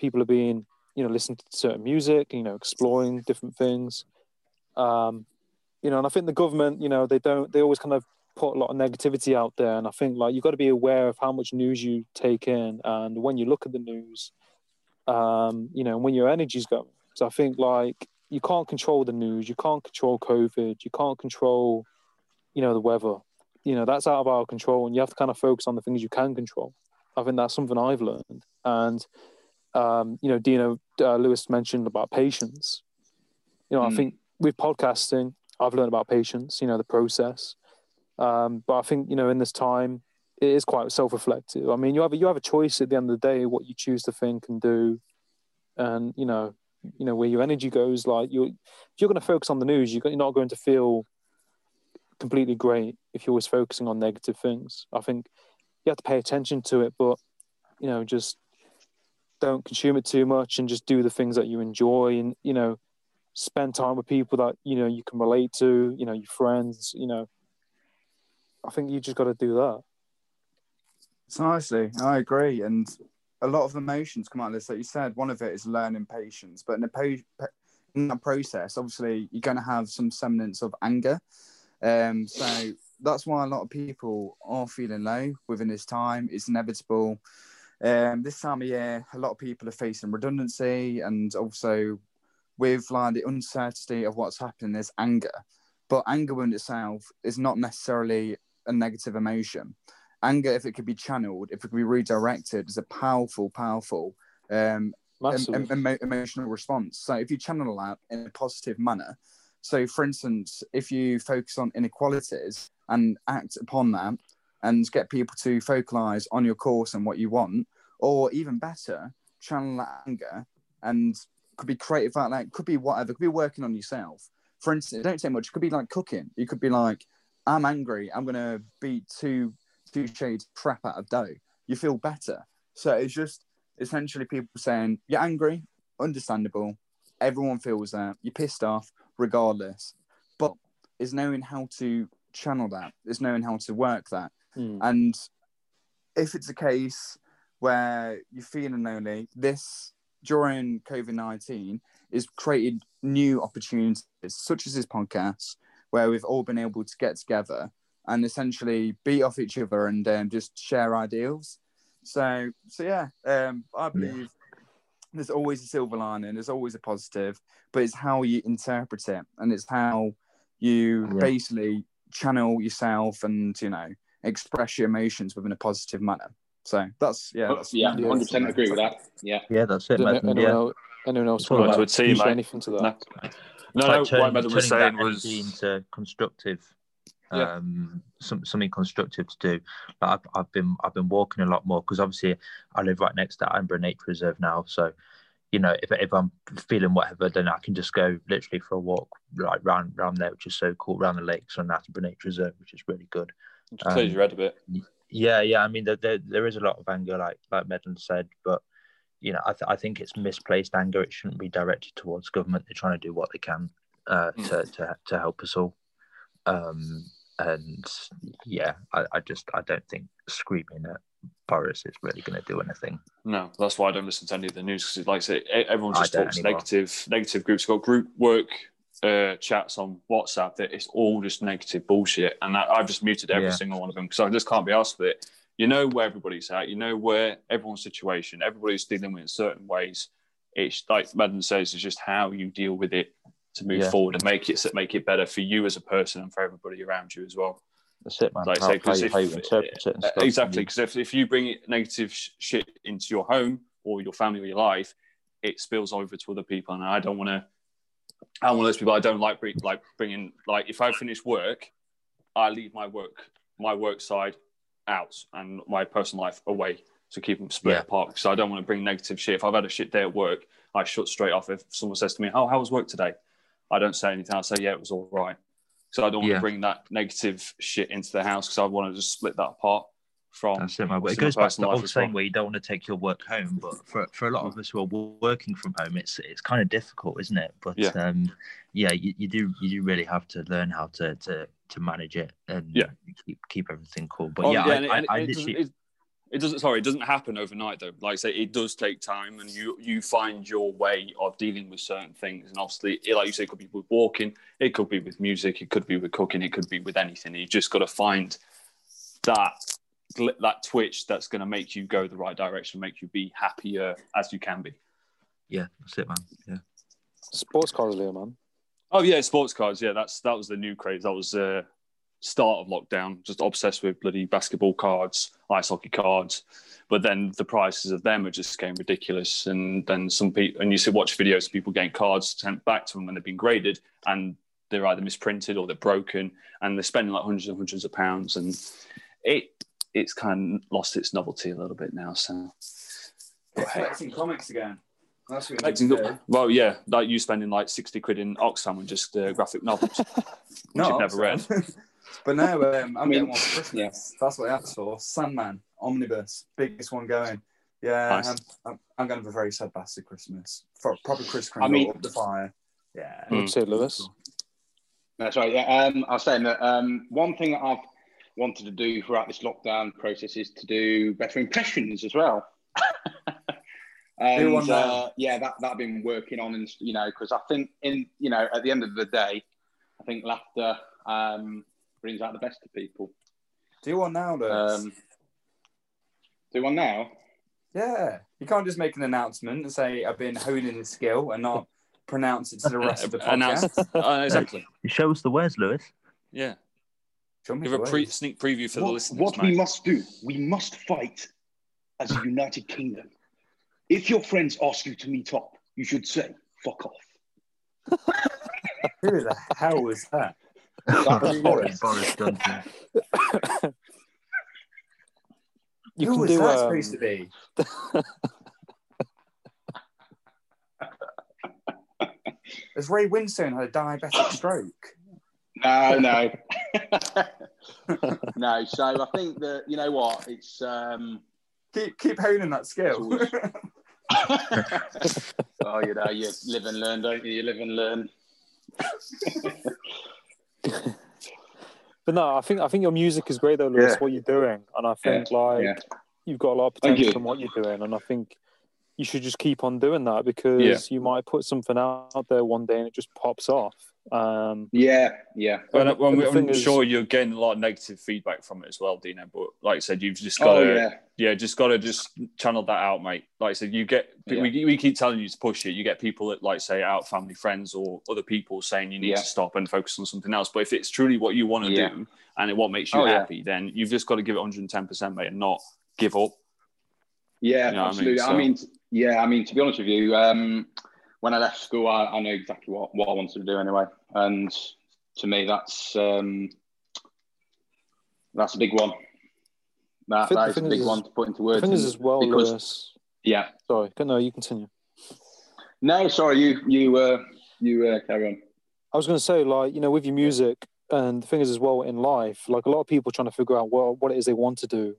people are being, you know, listening to certain music, you know, exploring different things. Um, you know, and I think the government, you know, they don't, they always kind of put a lot of negativity out there. And I think like you've got to be aware of how much news you take in. And when you look at the news, um, you know, when your energy's going. So I think like you can't control the news, you can't control COVID, you can't control, you know, the weather. You know, that's out of our control, and you have to kind of focus on the things you can control. I think that's something I've learned. And um, you know, Dino uh, Lewis mentioned about patience. You know, I Mm. think with podcasting, I've learned about patience. You know, the process. Um, but I think you know, in this time, it is quite self-reflective. I mean, you have a, you have a choice at the end of the day what you choose to think and do, and you know, you know where your energy goes. Like you, if you're going to focus on the news, you're not going to feel completely great if you're always focusing on negative things. I think you have to pay attention to it, but you know, just don't consume it too much and just do the things that you enjoy and you know, spend time with people that you know you can relate to. You know, your friends. You know, I think you just got to do that. Precisely, I agree. And a lot of emotions come out of this. Like you said, one of it is learning patience. But in, the in that process, obviously, you're going to have some semblance of anger. Um, so that's why a lot of people are feeling low within this time. It's inevitable. Um, this time of year, a lot of people are facing redundancy, and also with like the uncertainty of what's happening, there's anger. But anger in itself is not necessarily a negative emotion anger, if it could be channeled, if it could be redirected, is a powerful, powerful um, em- em- emotional response. So if you channel that in a positive manner, so for instance, if you focus on inequalities and act upon that and get people to focalize on your course and what you want, or even better, channel that anger and could be creative outlet, could be whatever, could be working on yourself. For instance, don't say much, it could be like cooking. You could be like, I'm angry, I'm gonna beat two two shades crap out of dough, you feel better. So it's just essentially people saying you're angry, understandable. Everyone feels that you're pissed off, regardless. But is knowing how to channel that, is knowing how to work that. Mm. And if it's a case where you're feeling lonely, this during COVID 19 is created new opportunities, such as this podcast, where we've all been able to get together and essentially beat off each other and um, just share ideals. So, so yeah, um, I believe there's always a silver lining, there's always a positive, but it's how you interpret it and it's how you Yeah. basically channel yourself and you know express your emotions within a positive manner. So that's yeah, that's yeah, Yeah. hundred percent agree with that. Yeah, Yeah, that's it, Did anyone, Yeah. else, anyone else want to a team, to mate. anything to that? No, no, like no turning, what Madden was saying that was into constructive Yeah. um some, something constructive to do like I've, I've been i've been walking a lot more because obviously i live right next to Amber nature reserve now so you know if, if i'm feeling whatever then i can just go literally for a walk right round round there which is so cool round the lakes on Attenborough nature reserve which is really good just clears Um, your head a bit. yeah yeah i mean there, there, there is a lot of anger like like Medland said but you know I, th- I think it's misplaced anger it shouldn't be directed towards government they're trying to do what they can uh, Mm. to, to to help us all um and yeah I, I just i don't think screaming at boris is really going to do anything No, that's why I don't listen to any of the news because, like I say, e- everyone just talks negative, negative groups. Got group work uh, chats on WhatsApp that it's all just negative bullshit, and I, I've just muted every Yeah. single one of them because I just can't be asked with it. You know where everybody's at. You know where everyone's situation. Everybody's dealing with it in certain ways. It's like Madden says, it's just how you deal with it to move Yeah. forward and make it make it better for you as a person and for everybody around you as well. that's it man Like how, say, how, if- how you interpret it and stuff exactly, because if, if you bring negative sh- shit into your home or your family or your life, it spills over to other people, and I don't want to. I'm one of those people. I don't like bring, like bringing like if I finish work, I leave my work my work side out and my personal life away to keep them split Yeah. apart because I don't want to bring negative shit. If I've had a shit day at work, I shut straight off. If someone says to me, "How how was work today?" I don't say anything. I say, "Yeah, it was all right." So I don't want Yeah. to bring that negative shit into the house because I want to just split that apart from. That's it. But it goes back to the old saying well. where you don't want to take your work home, but for, for a lot of us who are working from home, it's it's kind of difficult, isn't it? But Yeah. um, yeah, you, you do you do really have to learn how to to, to manage it and Yeah. keep keep everything cool. But Oh, yeah, and, I, and I, I it, doesn't, literally it, it doesn't. Sorry, it doesn't happen overnight though. Like I say, it does take time, and you you find your way of dealing with certain things. And obviously, it, like you say, it could be with walking, it could be with music, it could be with cooking, it could be with anything. You just got to find that that twitch that's going to make you go the right direction, make you be happier as you can be. yeah, that's it, man. Yeah, Sports cars, Leo, man. Oh yeah, sports cards. Yeah, that's that was the new craze. That was uh, start of lockdown. Just obsessed with bloody basketball cards, ice hockey cards. But then the prices of them are just getting ridiculous. And then some people, and you see watch videos of people getting cards sent back to them when they've been graded, and they're either misprinted or they're broken, and they're spending like hundreds and hundreds of pounds. And it it's kind of lost its novelty a little bit now. So. But hey. collecting comics again. That's what Collecting- to do. Well, yeah, like you spending like sixty quid in Oxfam and just uh, graphic novels, *laughs* which you've never read. *laughs* but now um, I'm I mean, getting one for Christmas. That's what I asked for. Sandman Omnibus, biggest one going. Yeah, Nice. I'm, I'm, I'm going to have a very sad bastard Christmas. For proper Chris I mean- up the fire. Yeah. Mm. Would say Lewis. that's right. Yeah, um, I was saying that um, one thing that I've wanted to do throughout this lockdown process is to do better impressions as well. *laughs* and Do uh, yeah, that that I've been working on, and you know, because I think in you know, at the end of the day, I think laughter um, brings out the best of people. Do one now, Lewis. Um, do one now. yeah. You can't just make an announcement and say, I've been honing the skill and not pronounce it to the rest of the *laughs* Announce- podcast. uh, *laughs* exactly. show us the words, Lewis. Yeah. Show me Give a pre- sneak preview for the What, listeners. what mate. we must do, we must fight as a united kingdom. If your friends ask you to meet up, you should say, fuck off. Who the hell was that? That was Boris. Boris Johnson. You Who can was do. that um, supposed to be? *laughs* Has Ray Winstone had a diabetic stroke? No, no. *laughs* no, so I think that you know what it's. Um, keep keep honing that skill. *laughs* oh, you know, you live and learn, don't you? You live and learn. But no, I think I think your music is great though, Lewis. Yeah. What you're doing, and I think like yeah. you've got a lot of potential you. from what you're doing, and I think you should just keep on doing that because Yeah. you might put something out there one day and it just pops off. Um, Yeah, yeah. Well, and- well, and the I'm thing is- sure you're getting a lot of negative feedback from it as well, Dino. But like I said, you've just got Oh, to, yeah. yeah, just got to just channel that out, mate. Like I said, you get Yeah. we, we keep telling you to push it. You get people that like say out family friends or other people saying you need Yeah. to stop and focus on something else. But if it's truly what you want to Yeah. do and it, what makes you Oh, yeah. happy, then you've just got to give it 110 percent, mate, and not give up. Yeah, You know what I mean? absolutely. I mean, yeah, I mean, to be honest with you, um, when I left school, I, I knew exactly what, what I wanted to do anyway, and to me, that's um, that's a big one. That, that the is a big is- one to put into the words. thing is as well, because- Lewis. yeah. Sorry, no, you continue. No, sorry, you you uh, you uh, carry on. I was going to say, like, you know, with your music, and the thing is as well in life, like a lot of people trying to figure out what what it is they want to do,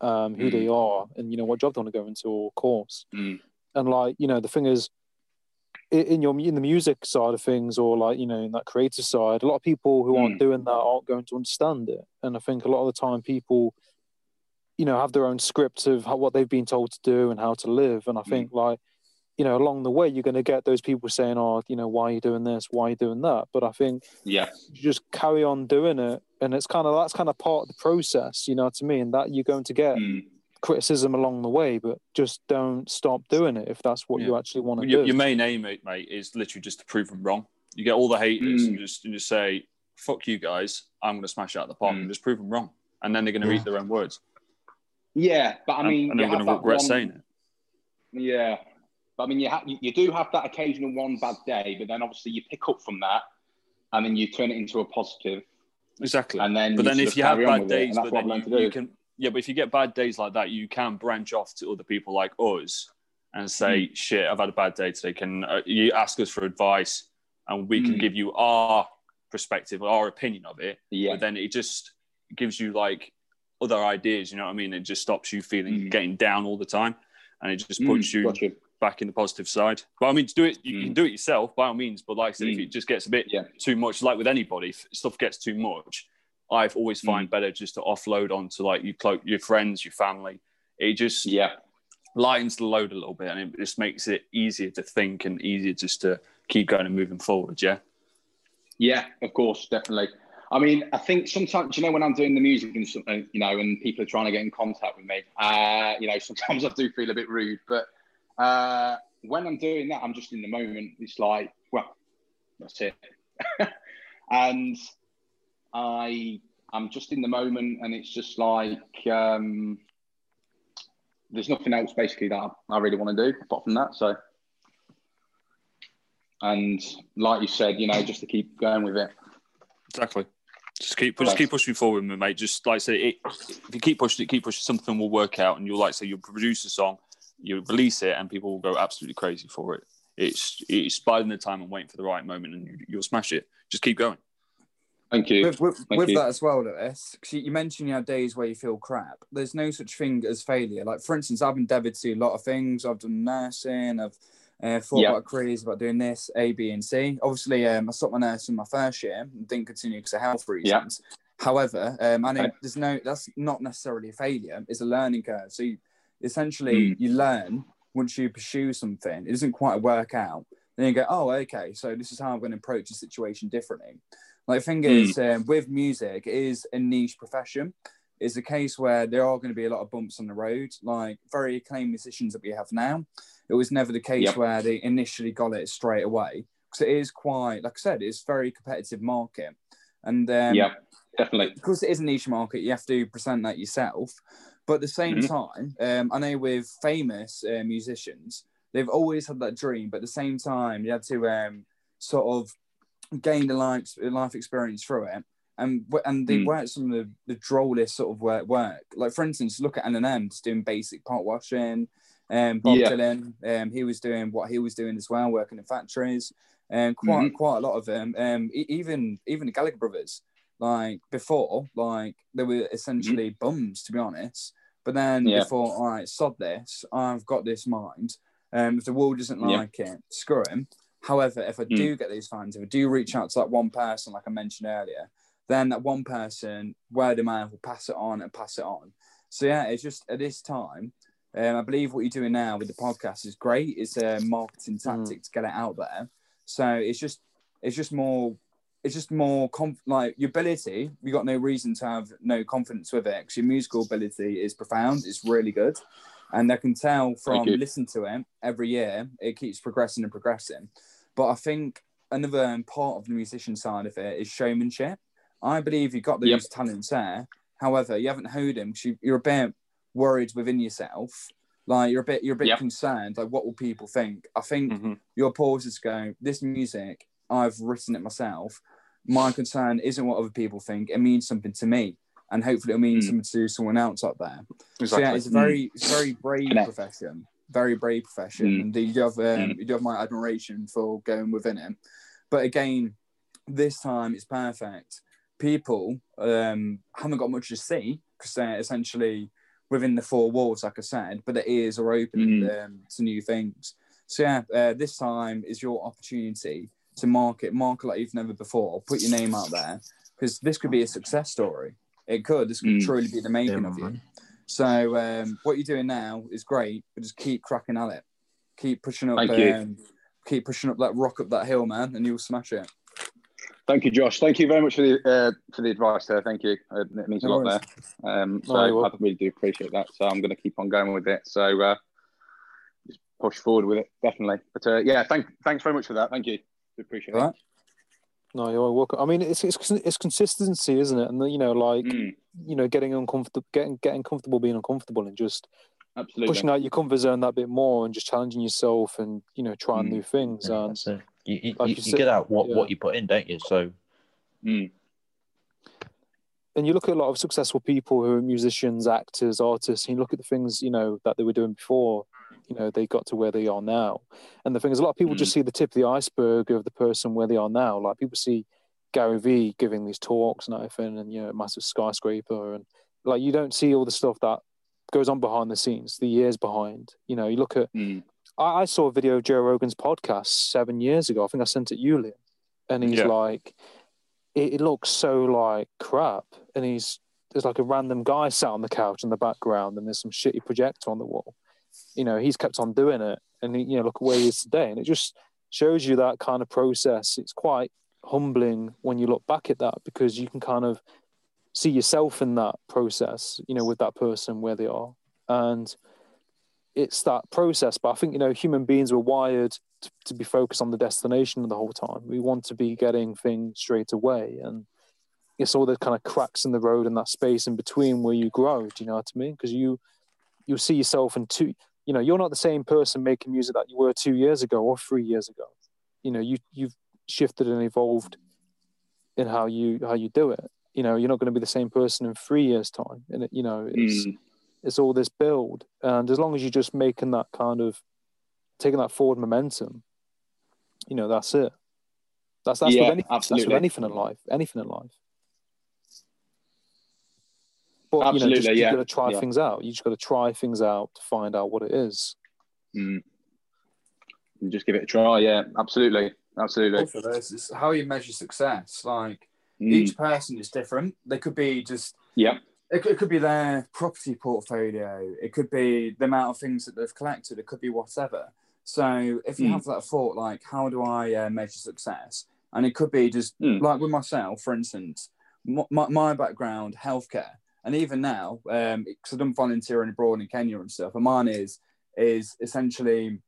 um, who Mm. they are, and you know what job they want to go into or course. Mm. And like, you know, the thing is, in your in the music side of things, or like, you know, in that creative side, a lot of people who aren't Mm. doing that aren't going to understand it. And I think a lot of the time, people, you know, have their own scripts of how, what they've been told to do and how to live. And I Mm. think like you know, along the way, you're going to get those people saying, "Oh, you know, why are you doing this? Why are you doing that?" But I think Yeah, you just carry on doing it, and it's kind of that's kind of part of the process, you know what I mean? That you're going to get Mm. Criticism along the way, but just don't stop doing it if that's what you actually want to Your, do. your main aim, mate, mate, is literally just to prove them wrong. You get all the haters Mm. and just and just say, "Fuck you guys, I'm going to smash out the park," Mm. and just prove them wrong, and then they're going to Yeah. read their own words. yeah, but I mean, and you they're going to regret one- saying it. Yeah, but I mean, you, ha- you you do have that occasional one bad day, but then obviously you pick up from that, and then you turn it into a positive, Exactly. and then but then if you have bad with it, days, but then you, you can yeah, but if you get bad days like that, you can branch off to other people like us and say, Hmm. "Shit, I've had a bad day today. Can uh, you ask us for advice, and we can Mm. give you our perspective, our opinion of it." Yeah, But then it just gives you like other ideas. You know what I mean? It just stops you feeling Mm. getting down all the time, and it just Mm, puts you gotcha. back in the positive side. But I mean, to do it, you Mm. can do it yourself by all means. But like I said, if Mm. it just gets a bit Yeah. too much, like with anybody, if stuff gets too much, I've always Mm. find better just to offload onto like your clo- your friends, your family. It just Yeah, lightens the load a little bit, and it just makes it easier to think and easier just to keep going and moving forward. Yeah. yeah, of course, definitely. I mean, I think sometimes, you know, when I'm doing the music and something, you know, and people are trying to get in contact with me, uh, you know, *laughs* sometimes I do feel a bit rude, but uh, when I'm doing that, I'm just in the moment. It's like, well, that's it. *laughs* and I, I'm just in the moment, and it's just like, um, there's nothing else basically that I really want to do apart from that. So, and like you said, you know, just to keep going with it. Exactly. Just keep just keep pushing forward, mate. Just like I say, it, if you keep pushing it, keep pushing, something will work out, and you'll like say you'll produce a song, you release it, and people will go absolutely crazy for it. It's it's biding the time and waiting for the right moment, and you, you'll smash it. Just keep going. Thank you. with, with, Thank with you. that as well, Lewis, you you mentioned you had days where you feel crap. There's no such thing as failure. Like, for instance, I've endeavoured to do a lot of things. I've done nursing. I've uh, thought Yeah. about careers, about doing this, A, B, and C. Obviously, um, I stopped my nursing my first year and didn't continue because of health reasons. However, um, I know Okay. there's no. That's not necessarily a failure. It's a learning curve. So, you, essentially, Hmm. you learn once you pursue something. It doesn't quite work out. Then you go, oh, okay. So this is how I'm going to approach the situation differently. Like, the thing is, um, with music, it is a niche profession. It's a case where there are going to be a lot of bumps on the road. Like very acclaimed musicians that we have now, it was never the case Yep. where they initially got it straight away. Because it is quite, like I said, it's very competitive market. And um, yeah, definitely. because it is a niche market, you have to present that yourself. But at the same Mhm. time, um, I know with famous uh, musicians, they've always had that dream, but at the same time, you had to um, sort of gain the life, life experience through it. And, and they Mm. work some of the, the drollest sort of work, work. Like, for instance, look at just doing basic pot washing. Um, Bob Yeah. Dylan, um, he was doing what he was doing as well, working in factories. And quite Mhm. quite a lot of them. Um, even even the Gallagher brothers, Like before, like they were essentially bums, to be honest. But then Yeah. before, all right, sod this. I've got this mind. Um, if the world doesn't Yeah. like it, screw him. However, if I Mm. do get these fans, if I do reach out to that one person, like I mentioned earlier, then that one person, word of mouth, will pass it on and pass it on. So yeah, it's just at this time, um, I believe what you're doing now with the podcast is great. It's a marketing tactic to get it out there. So it's just, it's just more, it's just more conf- like your ability. You got no reason to have no confidence with it because your musical ability is profound. It's really good, and I can tell from you. listening to it every year, it keeps progressing and progressing. But I think another part of the musician side of it is showmanship. I believe you've got those Yep. talents there. However, you haven't heard them because you, you're a bit worried within yourself. Like you're a bit, you're a bit Yep. concerned. Like, what will people think? I think Mhm. your pause is go. This music, I've written it myself. My concern isn't what other people think. It means something to me, and hopefully, it'll mean Mm. something to someone else up there. Exactly. So yeah, it's a very, it's a very brave Connect. profession. Very brave profession, Mm. and you do have um, Mm. you do have my admiration for going within it. But again, this time it's perfect. People um, haven't got much to see because they're essentially within the four walls, like I said, but their ears are open um, to new things. So yeah, uh, this time is your opportunity to market, market like you've never before. Put your name out there because this could be a success story. It could. This could Mm. truly be the making Yeah, of you. So um, what you're doing now is great, but just keep cracking at it. Keep pushing up. Thank you. Um, keep pushing up that rock up that hill, man, and you'll smash it. Thank you, Josh. Thank you very much for the uh, for the advice there. Thank you. Uh, it means a No lot worries. there. Um, so No, I welcome. really do appreciate that. So I'm going to keep on going with it. So uh, just push forward with it, definitely. But uh, yeah, thank thanks very much for that. Thank you. Do appreciate All it. right. No, you're welcome. I mean, it's it's it's consistency, isn't it? And you know, like Mm, you know, getting uncomfortable, getting getting comfortable, being uncomfortable, and just absolutely. pushing out your comfort zone that bit more, and just challenging yourself, and you know, trying Mm. new things. Yeah, And. You, you, like you, you you said- get out what, yeah. what you put in, don't you? So Mm, and you look at a lot of successful people who are musicians, actors, artists, and you look at the things you know that they were doing before, you know, they got to where they are now. And the thing is, a lot of people just see the tip of the iceberg of the person where they are now. Like people see Gary Vee giving these talks and everything, and you know, a massive skyscraper, and like you don't see all the stuff that goes on behind the scenes, the years behind. You know, you look at. mm, I, I saw a video of Joe Rogan's podcast seven years ago. I think I sent it you, Liam, and he's Yeah. like, it, it looks so like crap, and he's there's like a random guy sat on the couch in the background, and there's some shitty projector on the wall. You know, he's kept on doing it, and you know, look where he is today, and it just shows you that kind of process. It's quite humbling when you look back at that because you can kind of see yourself in that process, you know, with that person where they are, and it's that process. But I think you know, human beings were wired to, to be focused on the destination the whole time. We want to be getting things straight away, and it's all the kind of cracks in the road and that space in between where you grow. Do you know what I mean? Because you you see yourself in two. You know, you're not the same person making music that you were two years ago or three years ago. You know, you you've shifted and evolved in how you how you do it. You know, you're not going to be the same person in three years' time. And it, you know, it's mm. it's all this build, and as long as you're just making that kind of taking that forward momentum, you know, that's it. That's that's Yeah, with any, that's with anything in life. Anything in life. But you know, Absolutely, just, you yeah, got to try yeah. things out. You just got to try things out to find out what it is. Mm. And Just give it a try. Yeah, absolutely, absolutely. Also, there's this, how you measure success. Like Mm. each person is different. They could be just Yeah, It could, it could be their property portfolio. It could be the amount of things that they've collected. It could be whatever. So if you Mm. have that thought, like, how do I uh, measure success? And it could be just Mm. like with myself, for instance, m- my, my background, healthcare, and even now, because I've done volunteering abroad in Kenya and stuff, and mine is is essentially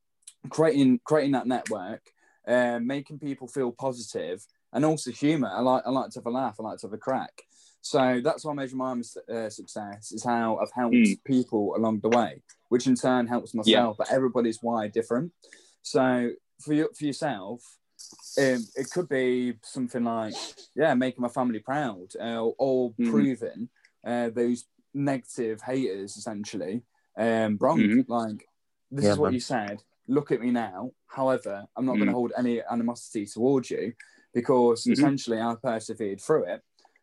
creating creating that network, uh, making people feel positive, and also humor. I like I like to have a laugh. I like to have a crack. So that's why I measure my uh, success is how I've helped Mm. people along the way, which in turn helps myself. But everybody's wired different. So for you, for yourself, um, it could be something like yeah, making my family proud, uh, or Mhm. proving uh, those negative haters essentially um, wrong. Mhm. Like this Yeah, is what man. you said. Look at me now. However, I'm not going Mm. to hold any animosity towards you because Mhm. essentially I persevered through it.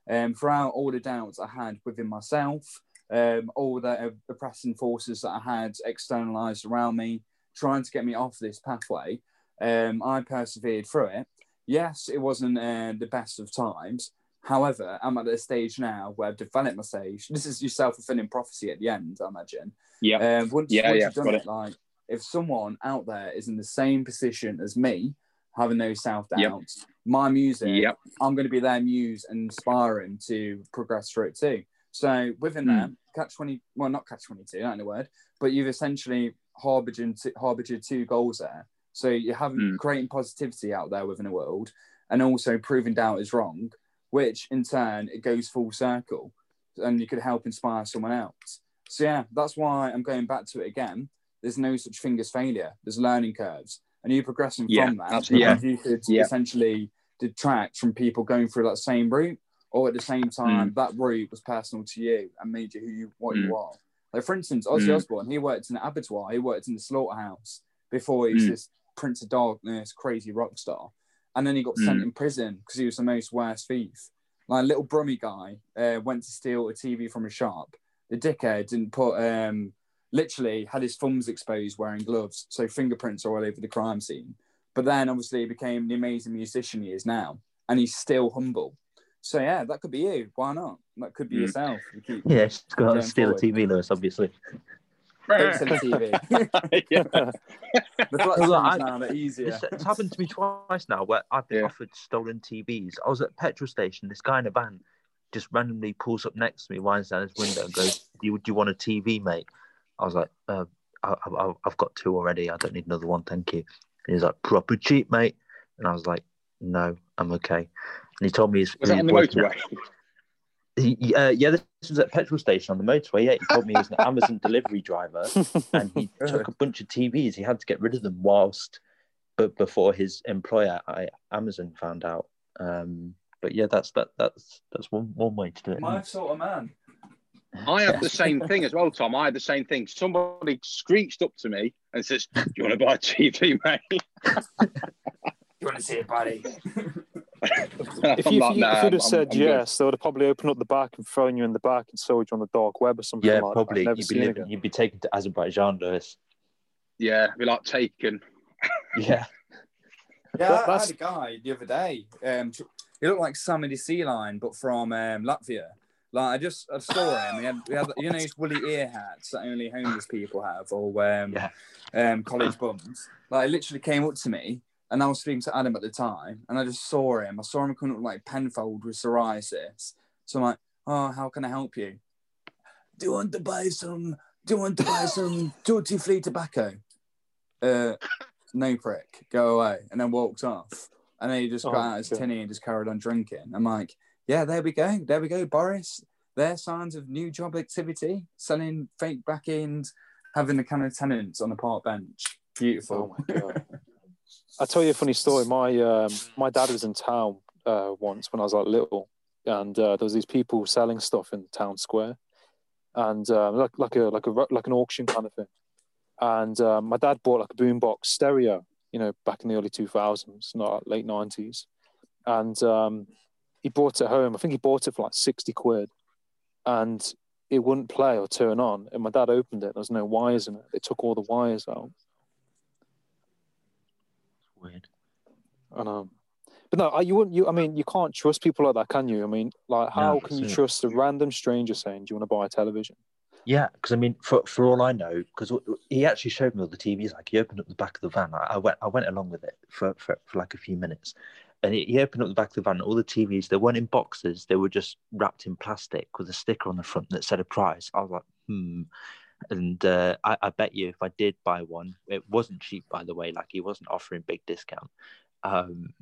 Um, throughout all the doubts I had within myself, um, all the oppressing forces that I had externalized around me, trying to get me off this pathway, um, I persevered through it. Yes, it wasn't uh, the best of times. However, I'm at a stage now where I've developed my stage. This is your self fulfilling prophecy at the end, I imagine. Yeah. Um, once, Yeah, once yeah, you've done got it, like if someone out there is in the same position as me, having those self doubts, my music, Yep. I'm going to be their muse and inspiring to progress through it too. So within Hmm. that, catch twenty, well, not catch twenty two, not in a word, but you've essentially harbored two, harbored two goals there. So you're having Hmm. creating positivity out there within the world, and also proving doubt is wrong, which in turn it goes full circle, and you could help inspire someone else. So yeah, that's why I'm going back to it again. There's no such thing as failure. There's learning curves, and you're progressing Yeah, from that. absolutely. And you could Yeah. essentially detract from people going through that same route, or at the same time, that route was personal to you and made you who you what you Mm. are. Like for instance, Ozzy Mm. Osbourne, he worked in an abattoir, he worked in the slaughterhouse before he was Mm. this Prince of Darkness, crazy rock star, and then he got sent Mm. in prison because he was the most worst thief. Like a little brummy guy uh, went to steal a TV from a shop. The dickhead didn't put um, literally had his thumbs exposed wearing gloves, so fingerprints are all over the crime scene. But then obviously he became the amazing musician he is now, and he's still humble. So yeah, that could be you. Why not? That could be Mm. yourself. You keep Yeah, just go out and Going steal forward. a TV, Lewis, obviously. Don't sell TV. yeah. the flat Well, I- screens now they're easier. It's, it's happened to me twice now where I've been Yeah. offered stolen TVs. I was at a petrol station. This guy in a van just randomly pulls up next to me, winds down his window, and goes, "Do you, do you want a TV, mate?" I was like, uh, I, I, "I've got two already. I don't need another one, thank you." And he's like, "Proper cheap, mate," and I was like, "No, I'm okay." And he told me his Was that he on the working at- motorway? He, uh, yeah, this was at a petrol station on the motorway. Yeah, he told me he was an Amazon *laughs* delivery driver, and he *laughs* took a bunch of TVs. He had to get rid of them whilst, but before his employer, I, Amazon, found out. Um, but yeah, that's that. That's that's one one way to do it. My sort of man. I had the *laughs* same thing as well, Tom. I had the same thing. Somebody screeched up to me and says, "Do you want to buy a TV, mate?" You want to see it, buddy? If, you, like, if, you, "Nah, if you'd have I'm- said I'm good." yes, they would have probably opened up the back and thrown you in the back and sold you on the dark web or something yeah, like probably that. You'd be seen living, again. you'd be taken to Azerbaijan, Lewis. yeah, we like taken. *laughs* Yeah, Yeah, That- I, I that's- had a guy the other day. Um, he looked like Sammy the Sea Lion, but from um, Latvia. Like I just I saw him. He had, he had you know these woolly ear hats that only homeless people have, or um, Yeah. um, college bums. Like he literally came up to me, and I was speaking to Adam at the time, and I just saw him. I saw him coming up like Penfold with psoriasis. So I'm like, oh, how can I help you? Do you want to buy some? Do you want to buy some *laughs* duty free tobacco? Uh, no prick, go away, and then walked off. And then he just got Oh, out his God. tinny and just carried on drinking. I'm like, yeah, there we go, there we go, Boris. There signs of new job activity, selling fake back ends, having the kind of tenants on the park bench. Beautiful. Oh my god! *laughs* I'll tell you a funny story. My um, my dad was in town uh, once when I was like little, and uh, there was these people selling stuff in the town square, and um, like like a like a like an auction kind of thing. And um, my dad bought like a boombox stereo, you know, back in the early two thousands, not late nineties, and um, he brought it home. I think he bought it for like sixty quid, and it wouldn't play or turn on. And my dad opened it. There was no wires in it. They took all the wires out. Weird. I know. But no, I- you wouldn't. You, I mean, you can't trust people like that, can you? I mean, like, how No, can you so- trust a random stranger saying, "Do you want to buy a television?" Yeah, because I mean, for for all I know, because he actually showed me all the TVs. Like he opened up the back of the van. I, I went I went along with it for, for, for like a few minutes, and he, he opened up the back of the van. All the TVs they weren't in boxes. They were just wrapped in plastic with a sticker on the front that said a price. I was like, hmm. And uh, I, I bet you if I did buy one, it wasn't cheap, by the way. Like he wasn't offering big discount. Um,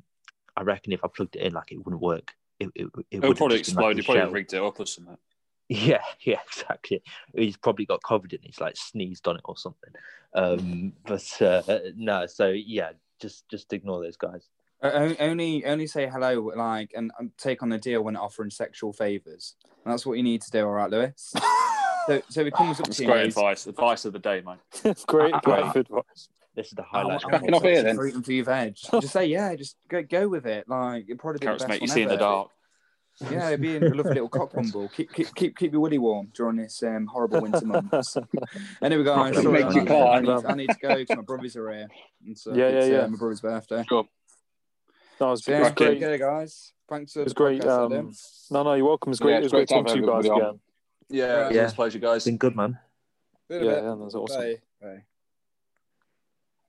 I reckon if I plugged it in, like it wouldn't work. It, it, it It'll would probably have just been like explode. He probably shell. rigged it up or something. *laughs* Yeah, yeah, exactly. He's probably got COVID and he's like sneezed on it or something. Um, but uh, no, so yeah, just just ignore those guys. O- o- only only say hello like and, and take on the deal when offering sexual favors. And that's what you need to do, all right, Lewis. *laughs* so so he comes up That's to you. great and he's- advice. Advice of the day, man. *laughs* great, great advice. This is the I highlight. want- of I Cracking want off here, then. fruit and for your veg. *laughs* Just say yeah, just go go with it. Like it'll probably be Carrots the best make you one see in the ever. dark. Yeah, it'd be a lovely little cock rumble. *laughs* Keep keep keep keep your willy warm during this um, horrible winter months. anyway, guys, Proper sorry, Make I, you need. I, need, I need to go because my brothers are here. And so Yeah, yeah, it's, uh, yeah. my brother's birthday. Sure. No, it was, So, it yeah, was Okay. great. Okay, guys. Thanks for It was great. Um, no, no, you're welcome. It was great. Yeah, it was it's great great to talking to you guys everybody on. again. Yeah, Yeah. it's a pleasure, guys. It's been good, man. Bit Yeah, yeah, that was awesome. Bye. Bye.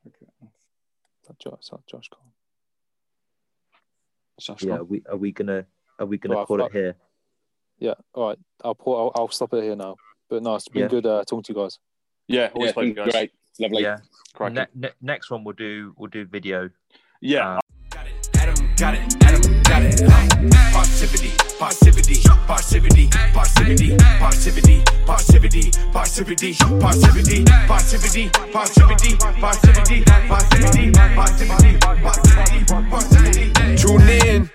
Okay. Is that Josh, is that Josh Cole? Josh, Yeah, are we are we gonna are we gonna Right, call fuck. it here? Yeah. All right. I'll, put, I'll I'll stop it here now. But no, it's been Yeah. good uh, talking to you guys. Yeah, always Yeah, pleasure, guys. great, lovely. Yeah. Ne- ne- next one we'll do we'll do video. Yeah, Adam got it, Adam got it. Parrsitivity, Parrsitivity, Parrsitivity, Parrsitivity, Parrsitivity, Parrsitivity, Parrsitivity, Parrsitivity, Parrsitivity, Parrsitivity, Parrsitivity, Parrsitivity, Parrsitivity, Parrsitivity, Parrsitivity. Tune in.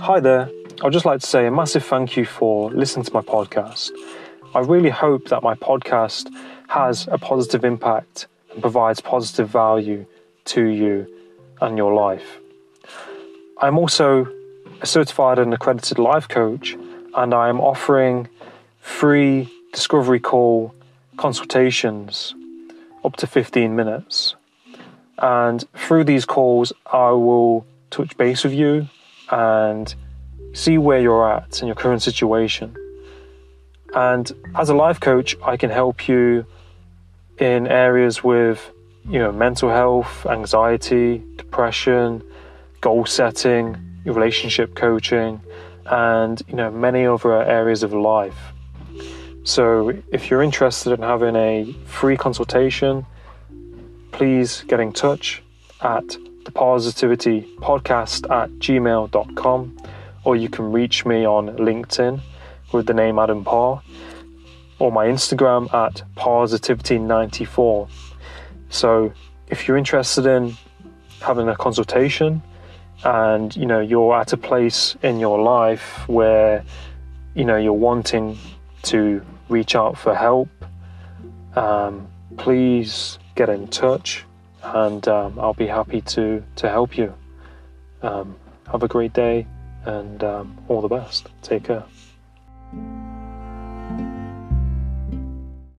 Hi there. I'd just like to say a massive thank you for listening to my podcast. I really hope that my podcast has a positive impact and provides positive value to you and your life. I'm also a certified and accredited life coach, and I am offering free discovery call consultations up to 15 minutes. And through these calls, I will touch base with you and see where you're at in your current situation. And as a life coach, I can help you in areas with, you know, mental health, anxiety, depression, goal setting, relationship coaching, and you know, many other areas of life. So if you're interested in having a free consultation, please get in touch at the Parrsitivity podcast at gmail.com or you can reach me on LinkedIn with the name Adam Parr or my Instagram at Parrsitivity94. So if you're interested in having a consultation and you know you're at a place in your life where you know you're wanting to reach out for help um, please get in touch and um, I'll be happy to to help you. Um, have a great day and um, all the best. Take care